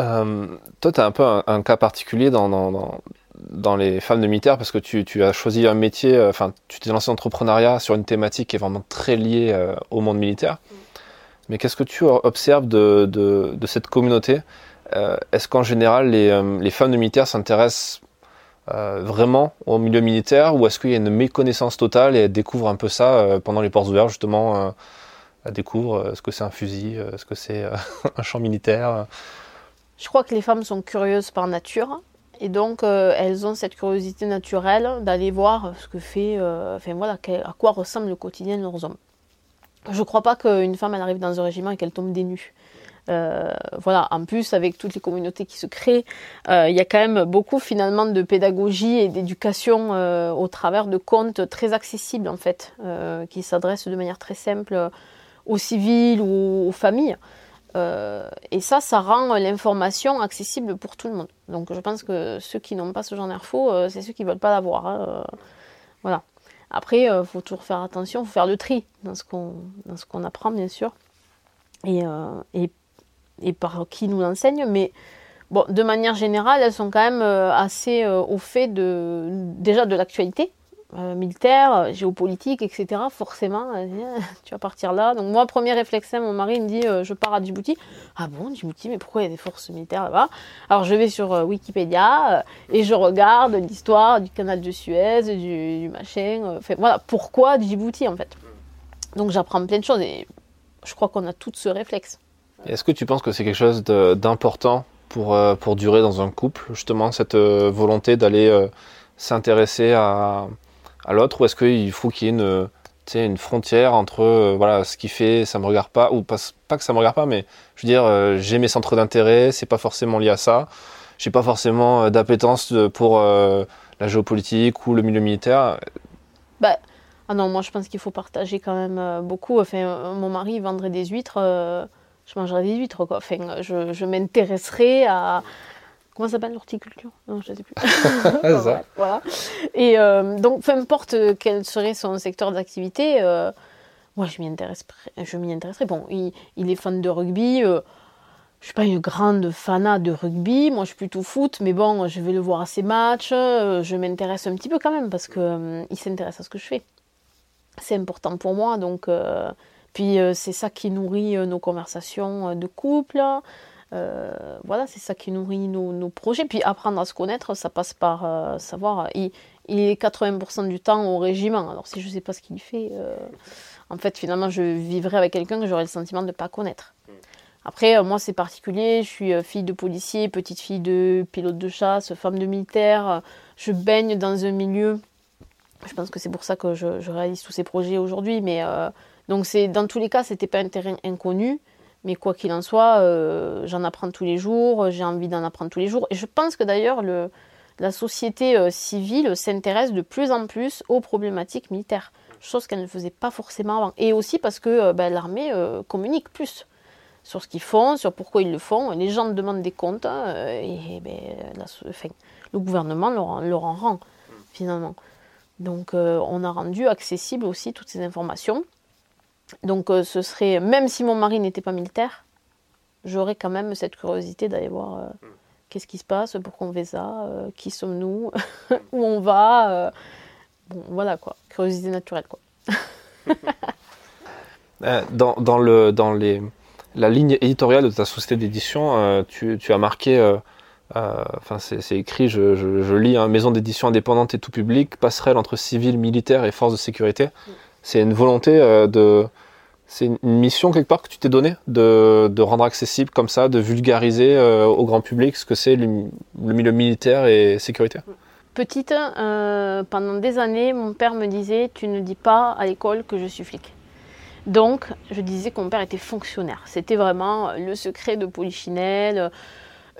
Euh, toi, tu as un peu un, cas particulier dans, dans, dans, les femmes de militaires parce que tu, tu as choisi un métier, enfin, tu t'es lancé en entrepreneuriat sur une thématique qui est vraiment très liée au monde militaire. Mm. Mais qu'est-ce que tu observes de, de, de cette communauté est-ce qu'en général euh, les, femmes de militaires s'intéressent euh, vraiment au milieu militaire ou est-ce qu'il y a une méconnaissance totale et elles découvrent un peu ça pendant les portes ouvertes justement elles découvrent ce que c'est un fusil, ce que c'est *laughs* un champ militaire Je crois que les femmes sont curieuses par nature et donc elles ont cette curiosité naturelle d'aller voir ce que fait, enfin voilà, à quoi ressemble le quotidien de leurs hommes. Je ne crois pas qu'une femme elle arrive dans un régiment et qu'elle tombe des nues. Voilà, en plus avec toutes les communautés qui se créent, il y a quand même beaucoup finalement de pédagogie et d'éducation au travers de contes très accessibles en fait, qui s'adressent de manière très simple aux civils ou aux familles. Euh, et ça, ça rend l'information accessible pour tout le monde. Donc je pense que ceux qui n'ont pas ce genre d'infos, euh, c'est ceux qui ne veulent pas l'avoir. Hein, euh, voilà. Après, il faut toujours faire attention, il faut faire le tri dans ce qu'on apprend, bien sûr, et, et, par qui nous l'enseigne. Mais bon, de manière générale, elles sont quand même assez au fait de, déjà de l'actualité. Euh, militaire, euh, géopolitique, etc. Forcément, euh, *laughs* tu vas partir là. Donc moi, premier réflexe, mon mari me dit, je pars à Djibouti. Ah bon, Djibouti, mais pourquoi il y a des forces militaires là-bas? Alors je vais sur Wikipédia et je regarde l'histoire du canal de Suez, du, machin. Enfin voilà, pourquoi Djibouti en fait? Donc j'apprends plein de choses et je crois qu'on a tous ce réflexe. Est-ce que tu penses que c'est quelque chose d'important pour, pour durer dans un couple, justement, cette volonté d'aller s'intéresser à l'autre ou est-ce qu'il faut qu'il y ait une, une frontière entre euh, voilà ce qui fait ça me regarde pas ou pas, pas que ça me regarde pas mais je veux dire euh, j'ai mes centres d'intérêt c'est pas forcément lié à ça j'ai pas forcément euh, d'appétence pour la géopolitique ou le milieu militaire. Bah ah non moi je pense qu'il faut partager quand même beaucoup. Enfin mon mari vendrait des huîtres je mangerais des huîtres quoi enfin je, je m'intéresserai à Comment ça s'appelle l'horticulture? Non, je ne sais plus. *laughs* voilà. Et euh, donc, peu importe quel serait son secteur d'activité, euh, moi, je m'y intéresserais. Bon, il, est fan de rugby. Euh, je suis pas une grande fanat de rugby. Moi, je suis plutôt foot, mais bon, je vais le voir à ses matchs. je m'intéresse un petit peu quand même parce que il s'intéresse à ce que je fais. C'est important pour moi, donc. Puis c'est ça qui nourrit nos conversations de couple. Euh, voilà, c'est ça qui nourrit nos, projets. Puis apprendre à se connaître, ça passe par euh, savoir. Il, est 80% du temps au régiment. Alors si je ne sais pas ce qu'il fait, euh, en fait, finalement, je vivrai avec quelqu'un que j'aurais le sentiment de ne pas connaître. Après, moi, c'est particulier. Je suis fille de policier, petite fille de pilote de chasse, femme de militaire. Je baigne dans un milieu. Je pense que c'est pour ça que je, je, réalise tous ces projets aujourd'hui. Mais donc, c'est dans tous les cas, c'était pas un terrain inconnu. Mais quoi qu'il en soit, euh, j'en apprends tous les jours, j'ai envie d'en apprendre tous les jours. Et je pense que d'ailleurs, la société euh, civile s'intéresse de plus en plus aux problématiques militaires, chose qu'elle ne faisait pas forcément avant. Et aussi parce que euh, ben, l'armée communique plus sur ce qu'ils font, sur pourquoi ils le font. Les gens demandent des comptes et, ben, le gouvernement leur, leur, en rend finalement. Donc on a rendu accessible aussi toutes ces informations. Donc euh, ce serait, même si mon mari n'était pas militaire, j'aurais quand même cette curiosité d'aller voir euh, hmm. qu'est-ce qui se passe, pourquoi on fait ça, euh, qui sommes-nous, *laughs* où on va. bon, voilà quoi, curiosité naturelle quoi. *laughs* dans, dans, le, dans les, la ligne éditoriale de ta société d'édition, tu, tu, as marqué, enfin c'est écrit, je, je, lis, hein, maison d'édition indépendante et tout public, passerelle entre civils, militaires et forces de sécurité. Hmm. C'est une volonté de c'est une mission quelque part que tu t'es donnée de, rendre accessible comme ça, de vulgariser euh, au grand public ce que c'est le, milieu militaire et sécuritaire? Petite, euh, pendant des années, mon père me disait Tu ne dis pas à l'école que je suis flic. Donc, je disais que mon père était fonctionnaire. C'était vraiment le secret de Polichinelle.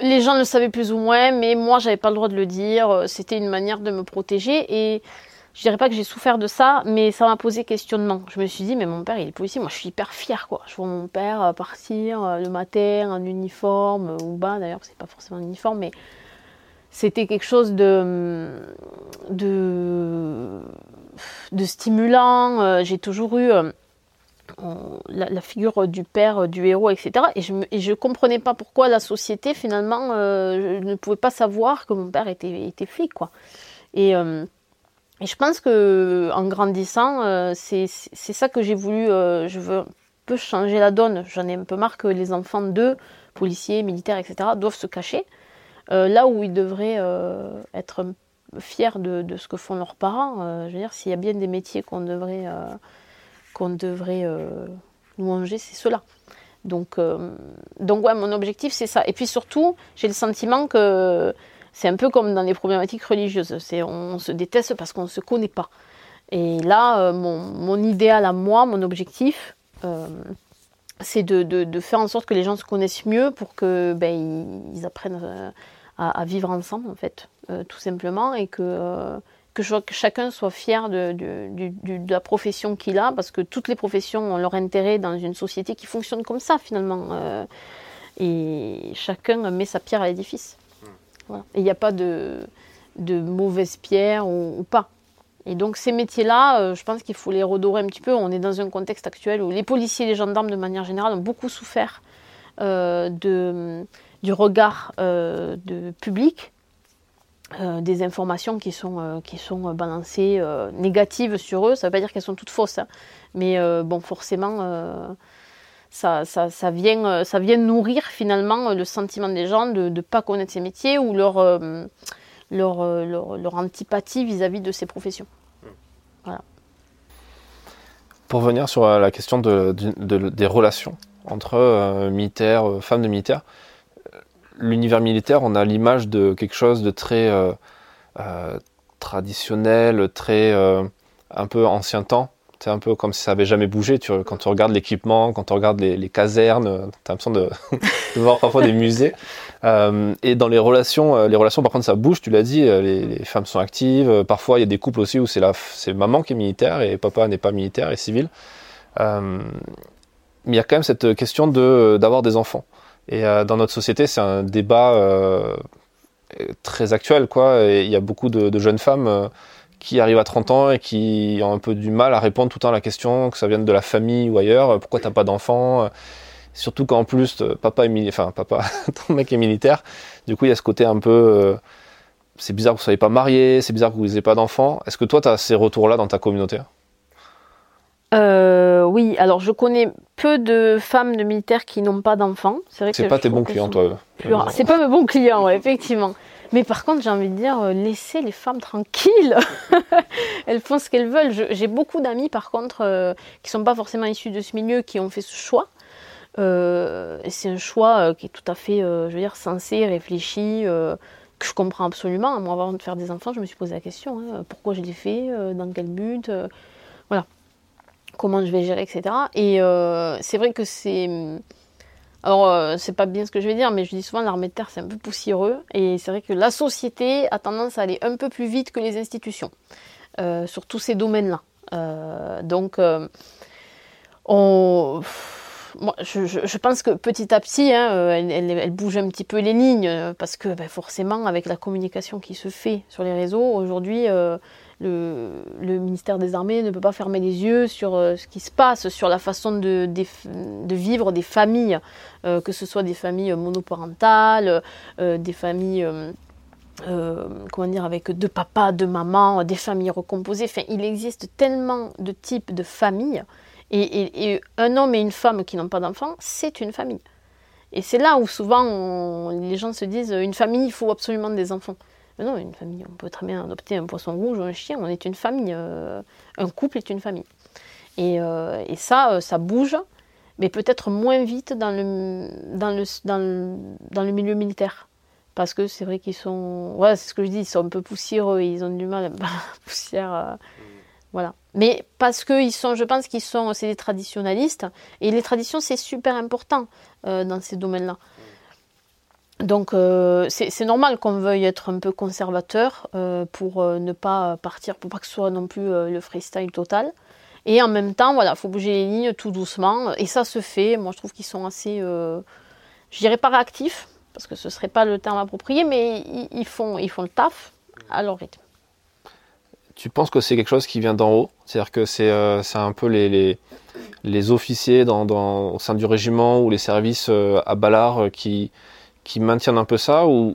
Les gens le savaient plus ou moins, mais moi, j'avais pas le droit de le dire. C'était une manière de me protéger. Et je dirais pas que j'ai souffert de ça, mais ça m'a posé questionnement. Je me suis dit, mais mon père, il est policier. Moi, je suis hyper fière, quoi. Je vois mon père euh, partir euh, le matin en uniforme, euh, ou bas d'ailleurs, c'est pas forcément un uniforme, mais c'était quelque chose de, de, de stimulant. J'ai toujours eu la, figure du père, du héros, etc. Et je, je comprenais pas pourquoi la société, finalement, ne pouvais pas savoir que mon père était, flic, et je pense que en grandissant, euh, c'est ça que j'ai voulu. Euh, je veux un peu changer la donne. J'en ai un peu marre que les enfants d'eux, policiers, militaires, etc., doivent se cacher. Euh, là où ils devraient être fiers de, de, ce que font leurs parents. je veux dire, s'il y a bien des métiers qu'on devrait, qu'on devrait louanger, c'est cela. Donc, donc ouais, mon objectif, c'est ça. Et puis surtout, j'ai le sentiment que c'est un peu comme dans les problématiques religieuses. On se déteste parce qu'on ne se connaît pas. Et là, euh, mon, idéal à moi, mon objectif, euh, c'est de, faire en sorte que les gens se connaissent mieux pour que ben, ils, apprennent à, vivre ensemble, en fait, tout simplement, et que, chacun soit fier de la profession qu'il a, parce que toutes les professions ont leur intérêt dans une société qui fonctionne comme ça, finalement. et chacun met sa pierre à l'édifice. Et il n'y a pas de, de mauvaise pierre ou pas. Et donc ces métiers-là, euh, je pense qu'il faut les redorer un petit peu. On est dans un contexte actuel où les policiers et les gendarmes, de manière générale, ont beaucoup souffert euh, de, du regard euh, de public, des informations qui sont, qui sont balancées négatives sur eux. Ça ne veut pas dire qu'elles sont toutes fausses, hein. mais bon, forcément, ça, ça, ça, vient, ça vient nourrir finalement le sentiment des gens de ne pas connaître ces métiers ou leur leur, leur, antipathie vis-à-vis de ces professions. Voilà. Pour revenir sur euh, la question de, des relations entre euh, militaires, euh, femmes de militaires, l'univers militaire, on a l'image de quelque chose de très traditionnel, très un peu ancien temps. C'est un peu comme si ça avait jamais bougé. Tu, quand tu regardes l'équipement, quand tu regardes les, casernes, tu as l'impression *laughs* de, voir parfois des musées. Euh, et dans les relations, euh, les relations, par contre, ça bouge. Tu l'as dit, euh, les, femmes sont actives. Parfois, il y a des couples aussi où c'est la, c'est maman qui est militaire et papa n'est pas militaire et civil. mais il y a quand même cette question de d'avoir des enfants. Et dans notre société, c'est un débat très actuel, quoi. Il y a beaucoup de jeunes femmes qui arrivent à 30 ans et qui ont un peu du mal à répondre tout le temps à la question, que ça vienne de la famille ou ailleurs, pourquoi t'as pas d'enfants Surtout qu'en plus, euh, papa est militaire, enfin, papa, *laughs* ton mec est militaire. Du coup, il y a ce côté un peu, euh, c'est bizarre que vous soyez pas marié, c'est bizarre que vous n'ayez pas d'enfants. Est-ce que toi, tu as ces retours-là dans ta communauté euh, oui, alors je connais peu de femmes de militaires qui n'ont pas d'enfants. C'est vrai pas tes bons clients, toi. C'est pas mes bons clients, *laughs* effectivement. Mais par contre, j'ai envie de dire, laissez les femmes tranquilles. *laughs* Elles font ce qu'elles veulent. J'ai beaucoup d'amis, par contre, qui sont pas forcément issus de ce milieu, qui ont fait ce choix. Euh, c'est un choix euh, qui est tout à fait, euh, je veux dire, sensé, réfléchi, que je comprends absolument. Moi, avant de faire des enfants, je me suis posé la question hein, pourquoi je l'ai fait, dans quel but, voilà, comment je vais gérer, etc. Et c'est vrai que c'est. Alors, c'est pas bien ce que je vais dire, mais je dis souvent l'armée de terre, c'est un peu poussiéreux. Et c'est vrai que la société a tendance à aller un peu plus vite que les institutions sur tous ces domaines-là. donc, on je, pense que petit à petit, hein, euh, elle, bouge un petit peu les lignes, euh, parce que ben, forcément, avec la communication qui se fait sur les réseaux, aujourd'hui, euh, le, ministère des Armées ne peut pas fermer les yeux sur ce qui se passe, sur la façon de, vivre des familles, que ce soit des familles monoparentales, des familles... comment dire, avec deux papas, deux mamans, des familles recomposées. Enfin, il existe tellement de types de familles et, un homme et une femme qui n'ont pas d'enfants, c'est une famille. Et c'est là où souvent les gens se disent une famille, il faut absolument des enfants. Non, une famille, on peut très bien adopter un poisson rouge ou un chien, on est une famille. Euh, un couple est une famille. Et, euh, ça, euh, ça bouge, mais peut-être moins vite dans le, dans le, dans dans le milieu militaire. Parce que c'est vrai qu'ils sont. Ouais, c'est ce que je dis, ils sont un peu poussiéreux, ils ont du mal à *laughs* poussière. Voilà. Mais parce que sont, je pense qu'ils sont, c'est des traditionalistes, et les traditions, c'est super important dans ces domaines-là. Donc euh, c'est normal qu'on veuille être un peu conservateur euh, pour ne pas partir, pour pas que ce soit non plus le freestyle total. Et en même temps, voilà, faut bouger les lignes tout doucement, et ça se fait. Moi, je trouve qu'ils sont assez, je dirais pas réactifs, parce que ce serait pas le terme approprié, mais ils, font, ils font le taf à leur rythme. Tu penses que c'est quelque chose qui vient d'en haut? C'est-à-dire que c'est euh, un peu les, les, officiers dans, au sein du régiment ou les services euh, à Ballard euh, qui, qui maintiennent un peu ça Ou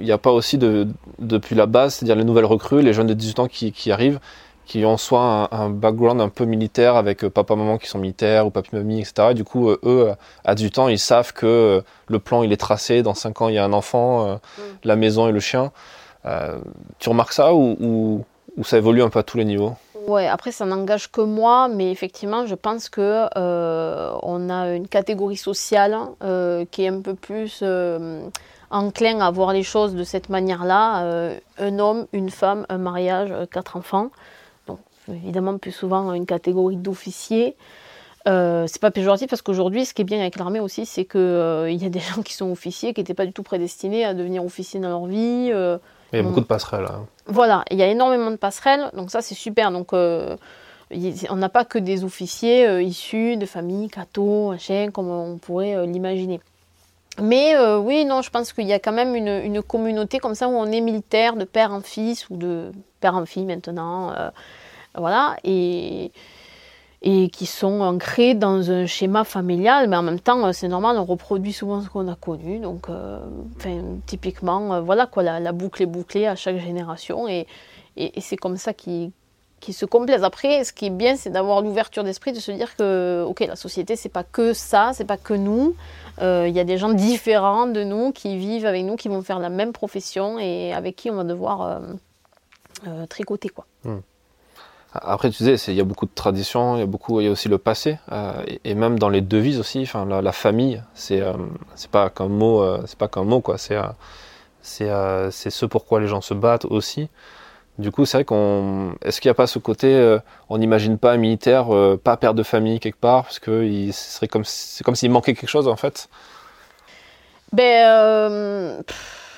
il n'y a pas aussi de, depuis la base, c'est-à-dire les nouvelles recrues, les jeunes de 18 ans qui, qui arrivent, qui ont soit un, background un peu militaire avec papa, maman qui sont militaires ou papy, mamie, etc. Et du coup, eux, à 18 ans, ils savent que le plan, il est tracé. Dans 5 ans, il y a un enfant, mm. la maison et le chien. tu remarques ça ou ou ça évolue un peu à tous les niveaux? Ouais, après ça n'engage que moi, mais effectivement, je pense que euh, on a une catégorie sociale euh, qui est un peu plus euh, enclin à voir les choses de cette manière-là. un homme, une femme, un mariage, quatre enfants. Donc évidemment plus souvent une catégorie d'officiers. Euh, c'est pas péjoratif parce qu'aujourd'hui, ce qui est bien avec l'armée aussi, c'est qu'il euh, y a des *laughs* gens qui sont officiers qui n'étaient pas du tout prédestinés à devenir officiers dans leur vie. Il y a beaucoup de passerelles. Hein. Voilà, il y a énormément de passerelles, donc ça c'est super. Donc on n'a pas que des officiers issus de familles catho, comme on pourrait l'imaginer. Mais oui, non, je pense qu'il y a quand même une, une, communauté comme ça où on est militaire de père en fils ou de père en fille maintenant. voilà, et et qui sont ancrés dans un schéma familial, mais en même temps, euh, c'est normal, on reproduit souvent ce qu'on a connu. Donc, euh, typiquement, euh, voilà quoi, la, boucle est bouclée à chaque génération, et, c'est comme ça qu'ils qui se complaisent. Après, ce qui est bien, c'est d'avoir l'ouverture d'esprit, de se dire que, ok, la société, c'est pas que ça, c'est pas que nous. Il y a des gens différents de nous qui vivent avec nous, qui vont faire la même profession et avec qui on va devoir tricoter, quoi. Hmm. Après, tu disais, il y a beaucoup de traditions, il y a beaucoup, il y a aussi le passé, euh, et, même dans les devises aussi. Enfin, la, famille, c'est euh, c'est pas qu'un mot, euh, c'est pas qu'un mot quoi. C'est c'est c'est ce pourquoi les gens se battent aussi. Du coup, c'est vrai qu'on, est-ce qu'il n'y a pas ce côté, on n'imagine pas un militaire, pas père de famille quelque part, parce que il serait comme, c'est comme s'il manquait quelque chose en fait? Ben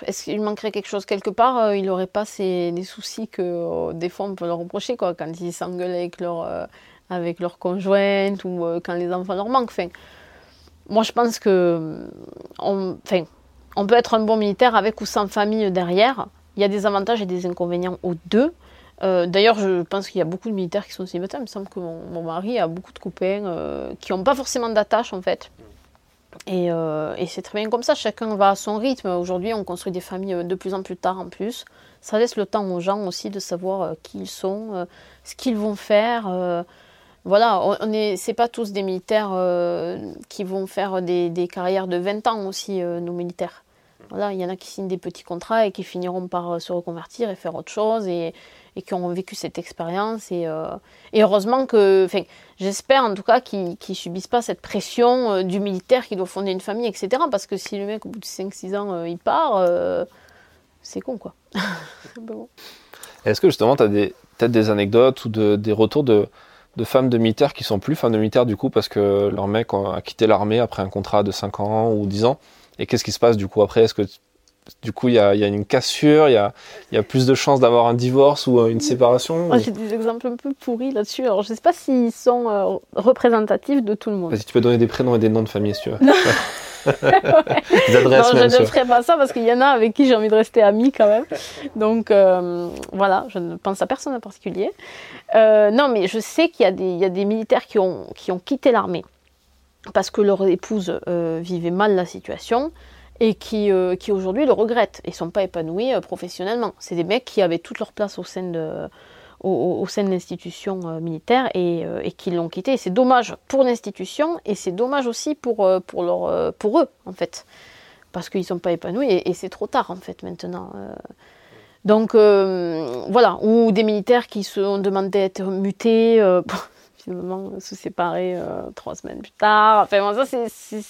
est-ce qu'il manquerait quelque chose quelque part euh, Il n'aurait pas ces, des soucis que euh, des fois on peut leur reprocher quoi, quand ils s'engueulent avec leur, euh, avec leur conjointe ou quand les enfants leur manquent. Moi je pense que on, enfin, on peut être un bon militaire avec ou sans famille derrière. Il y a des avantages et des inconvénients aux deux. D'ailleurs, je pense qu'il y a beaucoup de militaires qui sont célibataires. Il me semble que mon, mari a beaucoup de copains qui n'ont pas forcément d'attache en fait. Euh, et, c'est très bien comme ça, chacun va à son rythme. Aujourd'hui, on construit des familles euh, de plus en plus tard en plus. Ça laisse le temps aux gens aussi de savoir euh, qui ils sont, ce qu'ils vont faire. voilà, on n'est c'est pas tous des militaires qui vont faire des, carrières de 20 ans aussi, nos militaires. Voilà, il y en a qui signent des petits contrats et qui finiront par se reconvertir et faire autre chose. Et qui ont vécu cette expérience. Et, euh, et, heureusement que, enfin, j'espère en tout cas qu'ils ne subissent pas cette pression euh, du militaire qui doit fonder une famille, etc. Parce que si le mec, au bout de 5-6 ans, euh, il part, c'est con, quoi. *laughs* Est-ce que justement, tu as peut-être des anecdotes ou de, des retours de, femmes de militaires qui sont plus femmes de militaires du coup parce que leur mec a quitté l'armée après un contrat de 5 ans ou 10 ans? Et qu'est-ce qui se passe du coup après? Du coup, il y a, une cassure, il y a, plus de chances d'avoir un divorce ou une séparation J'ai des exemples un peu pourris là-dessus. Alors, je ne sais pas s'ils sont euh, représentatifs de tout le monde. Si tu peux donner des prénoms et des noms de famille, si tu veux. *laughs* des *laughs* adresses, non, je ne ferai pas ça parce qu'il y en a avec qui j'ai envie de rester amie quand même. Donc, euh, voilà, je ne pense à personne en particulier. Euh, non, mais je sais qu'il y, a des militaires qui ont, qui ont quitté l'armée parce que leur épouse vivait mal la situation et qui, euh, qui aujourd'hui le regrettent et sont pas épanouis euh, professionnellement. C'est des mecs qui avaient toute leur place au sein de, au, sein de l'institution euh, militaire et, et qui l'ont quitté. C'est dommage pour l'institution et c'est dommage aussi pour, pour, leur, pour eux, en fait. Parce qu'ils ne sont pas épanouis et, c'est trop tard, en fait, maintenant. Donc, voilà. Ou des militaires qui se ont demandé d'être mutés, *laughs* finalement se séparer trois semaines plus tard. Enfin, bon, ça, c'est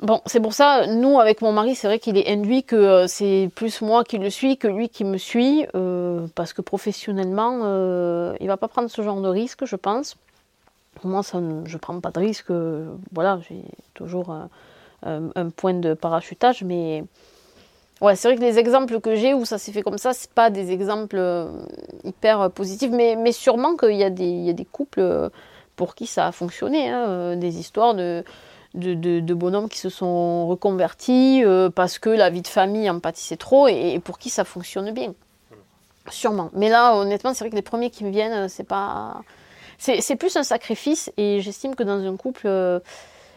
Bon, c'est pour ça, nous, avec mon mari, c'est vrai qu'il est induit que euh, c'est plus moi qui le suis que lui qui me suit, euh, parce que professionnellement, euh, il va pas prendre ce genre de risque, je pense. Moi, ça, je prends pas de risque. voilà, j'ai toujours un, point de parachutage, mais ouais, c'est vrai que les exemples que j'ai où ça s'est fait comme ça, c'est pas des exemples hyper positifs, mais, mais sûrement qu'il y, a des couples pour qui ça a fonctionné, hein, des histoires de de, bonhommes qui se sont reconvertis euh, parce que la vie de famille en pâtissait trop et, pour qui ça fonctionne bien. Sûrement. Mais là, honnêtement, c'est vrai que les premiers qui me viennent, euh, c'est pas. C'est plus un sacrifice et j'estime que dans un couple, euh,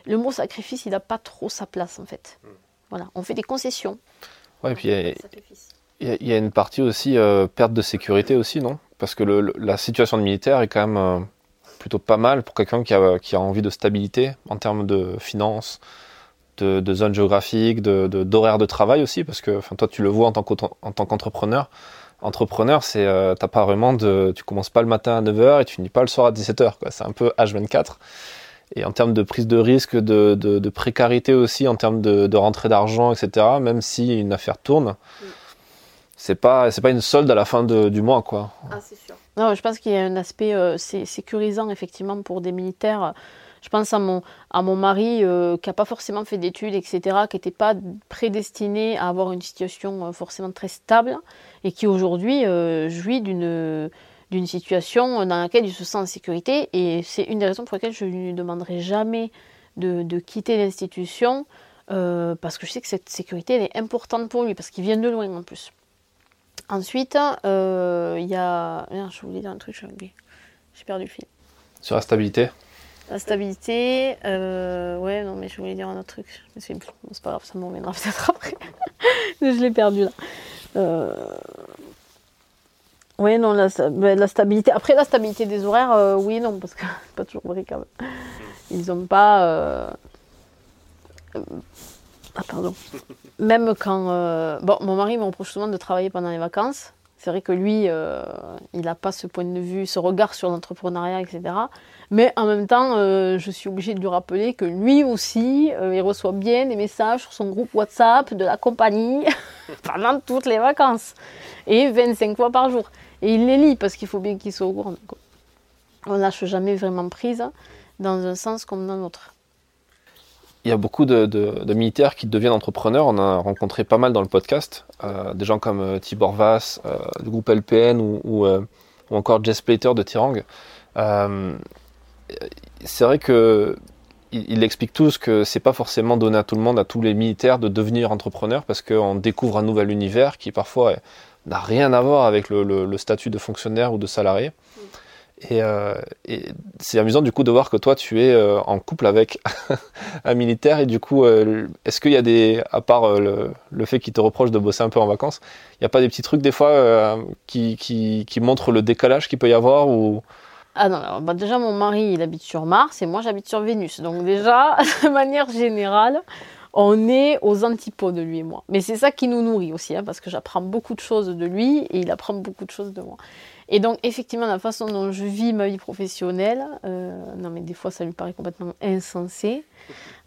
le mot sacrifice, il n'a pas trop sa place en fait. Voilà, on fait des concessions. Ouais, et puis il y, a une partie aussi perte de sécurité aussi, non? Parce que la situation de militaire est quand même plutôt pas mal pour quelqu'un qui a, qui a, envie de stabilité en termes de finances, de, de zone géographique, de, d'horaire de, travail aussi, parce que toi tu le vois en tant, qu'entrepreneur. Entrepreneur, c'est euh, t'as pas vraiment de, tu commences pas le matin à 9h et tu finis pas le soir à 17h. C'est un peu H24. Et en termes de prise de risque, de, de précarité aussi, en termes de, rentrée d'argent, etc., même si une affaire tourne, c'est pas, pas une solde à la fin du mois. Quoi. Ah, c'est sûr. Non, je pense qu'il y a un aspect sécurisant effectivement pour des militaires. Je pense à mon, à mon mari qui n'a pas forcément fait d'études, etc., qui n'était pas prédestiné à avoir une situation forcément très stable et qui aujourd'hui jouit d'une d'une situation dans laquelle il se sent en sécurité. Et c'est une des raisons pour lesquelles je ne lui demanderai jamais de, de quitter l'institution, euh, parce que je sais que cette sécurité est importante pour lui, parce qu'il vient de loin en plus. Ensuite, euh, il y a. je voulais dire un truc, j'ai perdu le fil. Sur la stabilité La stabilité, euh, ouais, non, mais je voulais dire un autre truc. c'est pas grave, ça me reviendra peut-être après. *laughs* je l'ai perdu là. Euh, oui, non, la, la, stabilité. Après, la stabilité des horaires, euh, oui, non, parce que *laughs* c'est pas toujours vrai quand même. Ils n'ont pas. Euh, ah, pardon. *laughs* Même quand. Euh, bon, mon mari me reproche souvent de travailler pendant les vacances. C'est vrai que lui, il n'a pas ce point de vue, ce regard sur l'entrepreneuriat, etc. Mais en même temps, je suis obligée de lui rappeler que lui aussi, il reçoit bien des messages sur son groupe WhatsApp de la compagnie *laughs* pendant toutes les vacances. Et 25 fois par jour. Et il les lit parce qu'il faut bien qu'il soit au courant. On lâche jamais vraiment prise dans un sens comme dans l'autre. Il y a beaucoup de, militaires qui deviennent entrepreneurs. On a rencontré pas mal dans le podcast. Euh, des gens comme euh, Tibor Vass, euh, du groupe LPN ou, encore Jess Plater de Tirang. c'est vrai que il, explique tous que c'est pas forcément donné à tout le monde, à tous les militaires, de devenir entrepreneur parce qu'on découvre un nouvel univers qui parfois n'a rien à voir avec le, statut de fonctionnaire ou de salarié. Euh, et, c'est amusant du coup de voir que toi tu es euh, en couple avec *laughs* un militaire et du coup euh, est-ce qu'il y a des, à part le, fait qu'il te reproche de bosser un peu en vacances, il n'y a pas des petits trucs des fois qui, qui, montrent le décalage qu'il peut y avoir ou... Ah non, bah, déjà mon mari il habite sur Mars et moi j'habite sur Vénus. Donc déjà, *laughs* de manière générale, on est aux antipodes, lui et moi. Mais c'est ça qui nous nourrit aussi, hein, parce que j'apprends beaucoup de choses de lui et il apprend beaucoup de choses de moi. Et donc, effectivement, la façon dont je vis ma vie professionnelle, euh, non, mais des fois, ça lui paraît complètement insensé.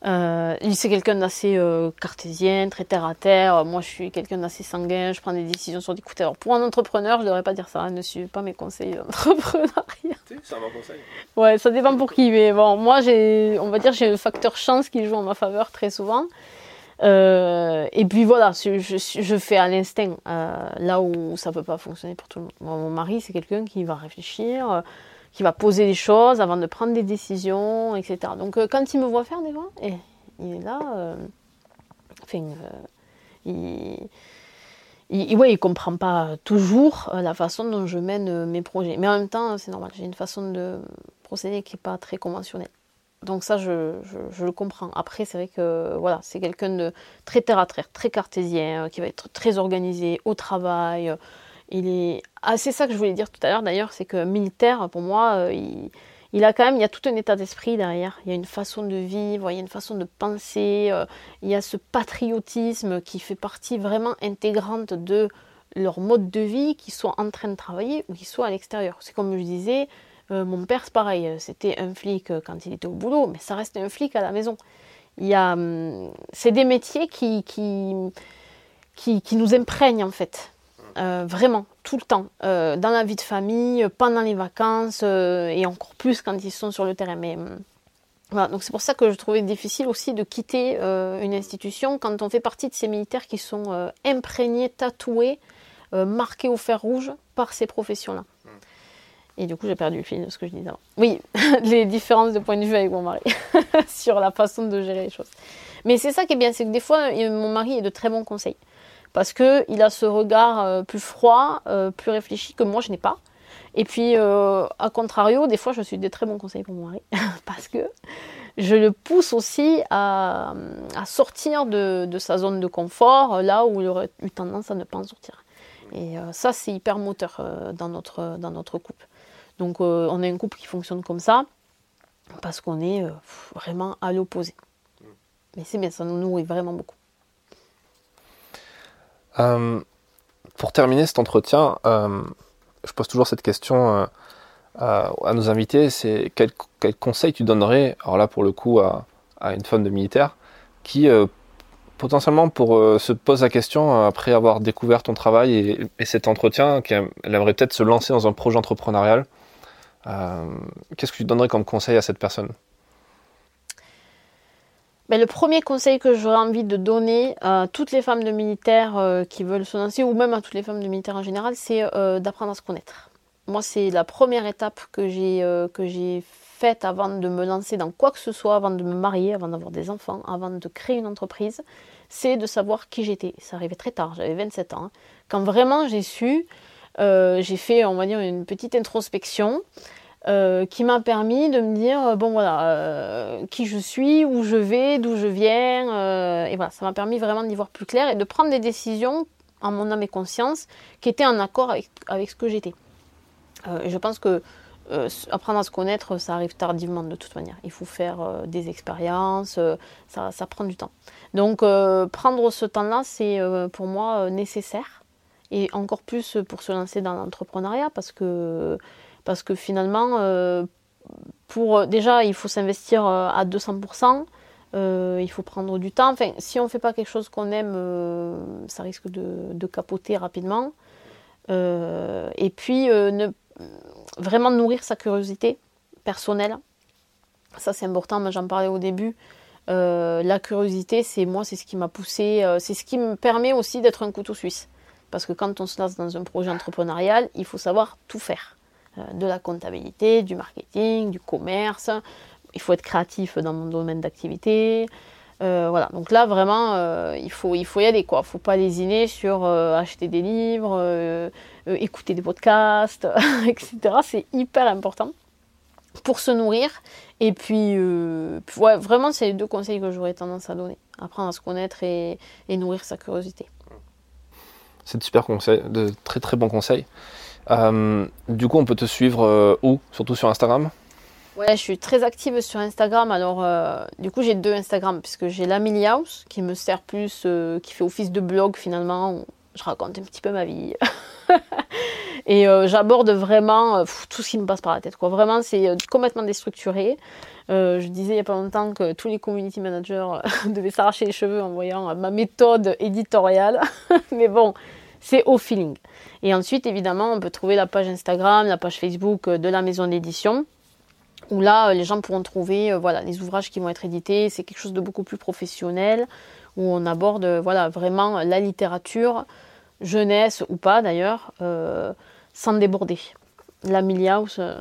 Euh, c'est quelqu'un d'assez euh, cartésien, très terre à terre. Moi, je suis quelqu'un d'assez sanguin. Je prends des décisions sur des coups Alors, pour un entrepreneur, je ne devrais pas dire ça. Hein, ne suivez pas mes conseils d'entrepreneuriat. C'est un bon conseil. Ouais, ça dépend pour qui. Mais bon, moi, j'ai, on va dire, j'ai le facteur chance qui joue en ma faveur très souvent. Euh, et puis voilà, je, fais à l'instinct, euh, là où ça ne peut pas fonctionner pour tout le monde. Mon mari, c'est quelqu'un qui va réfléchir, euh, qui va poser les choses avant de prendre des décisions, etc. Donc quand il me voit faire des fois, eh, il est là, il, il, ouais, il comprend pas toujours la façon dont je mène mes projets. Mais en même temps, c'est normal, j'ai une façon de procéder qui n'est pas très conventionnelle. Donc ça, je, le comprends. Après, c'est vrai que voilà, c'est quelqu'un de très terre à terre, très cartésien, euh, qui va être très organisé au travail. Euh, il est, ah, c'est ça que je voulais dire tout à l'heure d'ailleurs, c'est que militaire, pour moi, euh, il, a quand même, il y a tout un état d'esprit derrière. Il y a une façon de vivre, il y a une façon de penser, il y a ce patriotisme qui fait partie vraiment intégrante de leur mode de vie, qu'ils soient en train de travailler ou qu'ils soient à l'extérieur. C'est comme je disais, euh, mon père, c'est pareil, euh, c'était un flic euh, quand il était au boulot, mais ça reste un flic à la maison. Il y a, hum, c'est des métiers qui, qui, qui, nous imprègnent en fait, vraiment, tout le temps, dans la vie de famille, pendant les vacances et encore plus quand ils sont sur le terrain. Mais hum, voilà, donc c'est pour ça que je trouvais difficile aussi de quitter une institution quand on fait partie de ces militaires qui sont imprégnés, tatoués, marqués au fer rouge par ces professions-là. Et du coup, j'ai perdu le fil de ce que je disais. Oui, *laughs* les différences de point de vue avec mon mari *laughs* sur la façon de gérer les choses. Mais c'est ça qui est bien, c'est que des fois, mon mari est de très bons conseils. Parce qu'il a ce regard euh, plus froid, euh, plus réfléchi que moi, je n'ai pas. Et puis, euh, à contrario, des fois, je suis de très bons conseils pour mon mari. *laughs* parce que je le pousse aussi à, sortir de, de, sa zone de confort, là où il aurait eu tendance à ne pas en sortir. Et ça, c'est hyper moteur dans, notre, dans notre couple. Donc euh, on a un couple qui fonctionne comme ça parce qu'on est euh, vraiment à l'opposé. Mais c'est bien, ça nous nourrit vraiment beaucoup. Euh, pour terminer cet entretien, je pose toujours cette question à nos invités, c'est quel, quel, conseil tu donnerais, alors là pour le coup à, une femme de militaire, qui potentiellement pour euh, se poser la question euh, après avoir découvert ton travail et, cet entretien, qu'elle aimerait peut-être se lancer dans un projet entrepreneurial, qu'est-ce que tu donnerais comme conseil à cette personne? Ben, le premier conseil que j'aurais envie de donner à toutes les femmes de militaires qui veulent se lancer, ou même à toutes les femmes de militaires en général, c'est d'apprendre à se connaître. Moi, c'est la première étape que j'ai faite avant de me lancer dans quoi que ce soit, avant de me marier, avant d'avoir des enfants, avant de créer une entreprise, c'est de savoir qui j'étais. Ça arrivait très tard, j'avais 27 ans. Hein. Quand vraiment j'ai su, euh, j'ai fait, on va dire, une petite introspection euh, qui m'a permis de me dire, euh, bon voilà, qui je suis, où je vais, d'où je viens. et voilà, ça m'a permis vraiment d'y voir plus clair et de prendre des décisions en mon âme et conscience qui étaient en accord avec, ce que j'étais. je pense que euh, apprendre à se connaître, ça arrive tardivement de toute manière. Il faut faire euh, des expériences, euh, ça, prend du temps. Donc prendre ce temps-là, c'est pour moi nécessaire. Et encore plus pour se lancer dans l'entrepreneuriat, parce que, parce que finalement, pour, déjà, il faut s'investir à 200%. il faut prendre du temps. Enfin, si on ne fait pas quelque chose qu'on aime, ça risque de, capoter rapidement. et puis, vraiment nourrir sa curiosité personnelle. Ça, c'est important, j'en parlais au début. Euh, la curiosité, c'est moi, c'est ce qui m'a poussé, euh, c'est ce qui me permet aussi d'être un couteau suisse. Parce que quand on se lance dans un projet entrepreneurial, il faut savoir tout faire. Euh, de la comptabilité, du marketing, du commerce. Il faut être créatif dans mon domaine d'activité. voilà, donc là vraiment, il, faut, il faut y aller quoi. Il ne faut pas lésiner sur acheter des livres, euh, écouter des podcasts, *laughs* etc. C'est hyper important pour se nourrir. Et puis, euh, ouais, vraiment, c'est les deux conseils que j'aurais tendance à donner. Apprendre à se connaître et, nourrir sa curiosité. C'est de super conseils, de très très bons conseils. Euh, du coup, on peut te suivre où? Surtout sur Instagram? Ouais, je suis très active sur Instagram. Alors, du coup, j'ai deux Instagram, puisque j'ai la House, qui me sert plus, qui fait office de blog finalement. je raconte un petit peu ma vie. *laughs* et euh, j'aborde vraiment euh, tout ce qui me passe par la tête. Vraiment, c'est euh, complètement déstructuré. je disais il n'y a pas longtemps que tous les community managers *laughs* devaient s'arracher les cheveux en voyant ma méthode éditoriale. *laughs* Mais bon, c'est au feeling. Et ensuite, évidemment, on peut trouver la page Instagram, la page Facebook de la maison d'édition où là, les gens pourront trouver voilà, les ouvrages qui vont être édités. C'est quelque chose de beaucoup plus professionnel, où on aborde voilà, vraiment la littérature jeunesse ou pas d'ailleurs, euh, sans déborder. La House, euh,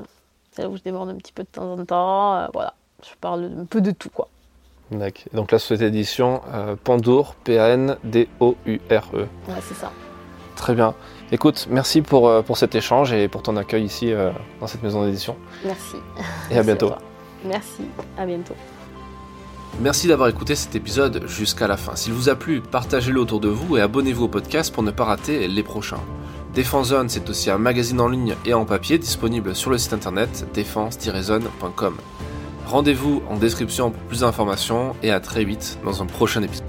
c'est là où je déborde un petit peu de temps en temps. Euh, voilà, je parle un peu de tout quoi. Donc là, cette édition, Pandour, P-A-N-D-O-U-R-E. Ouais, c'est ça. Très bien. Écoute, merci pour, pour cet échange et pour ton accueil ici dans cette maison d'édition. Merci. Et à bientôt. merci, à bientôt. Merci d'avoir écouté cet épisode jusqu'à la fin. S'il vous a plu, partagez-le autour de vous et abonnez-vous au podcast pour ne pas rater les prochains. Défense Zone, c'est aussi un magazine en ligne et en papier disponible sur le site internet défense-zone.com. Rendez-vous en description pour plus d'informations et à très vite dans un prochain épisode.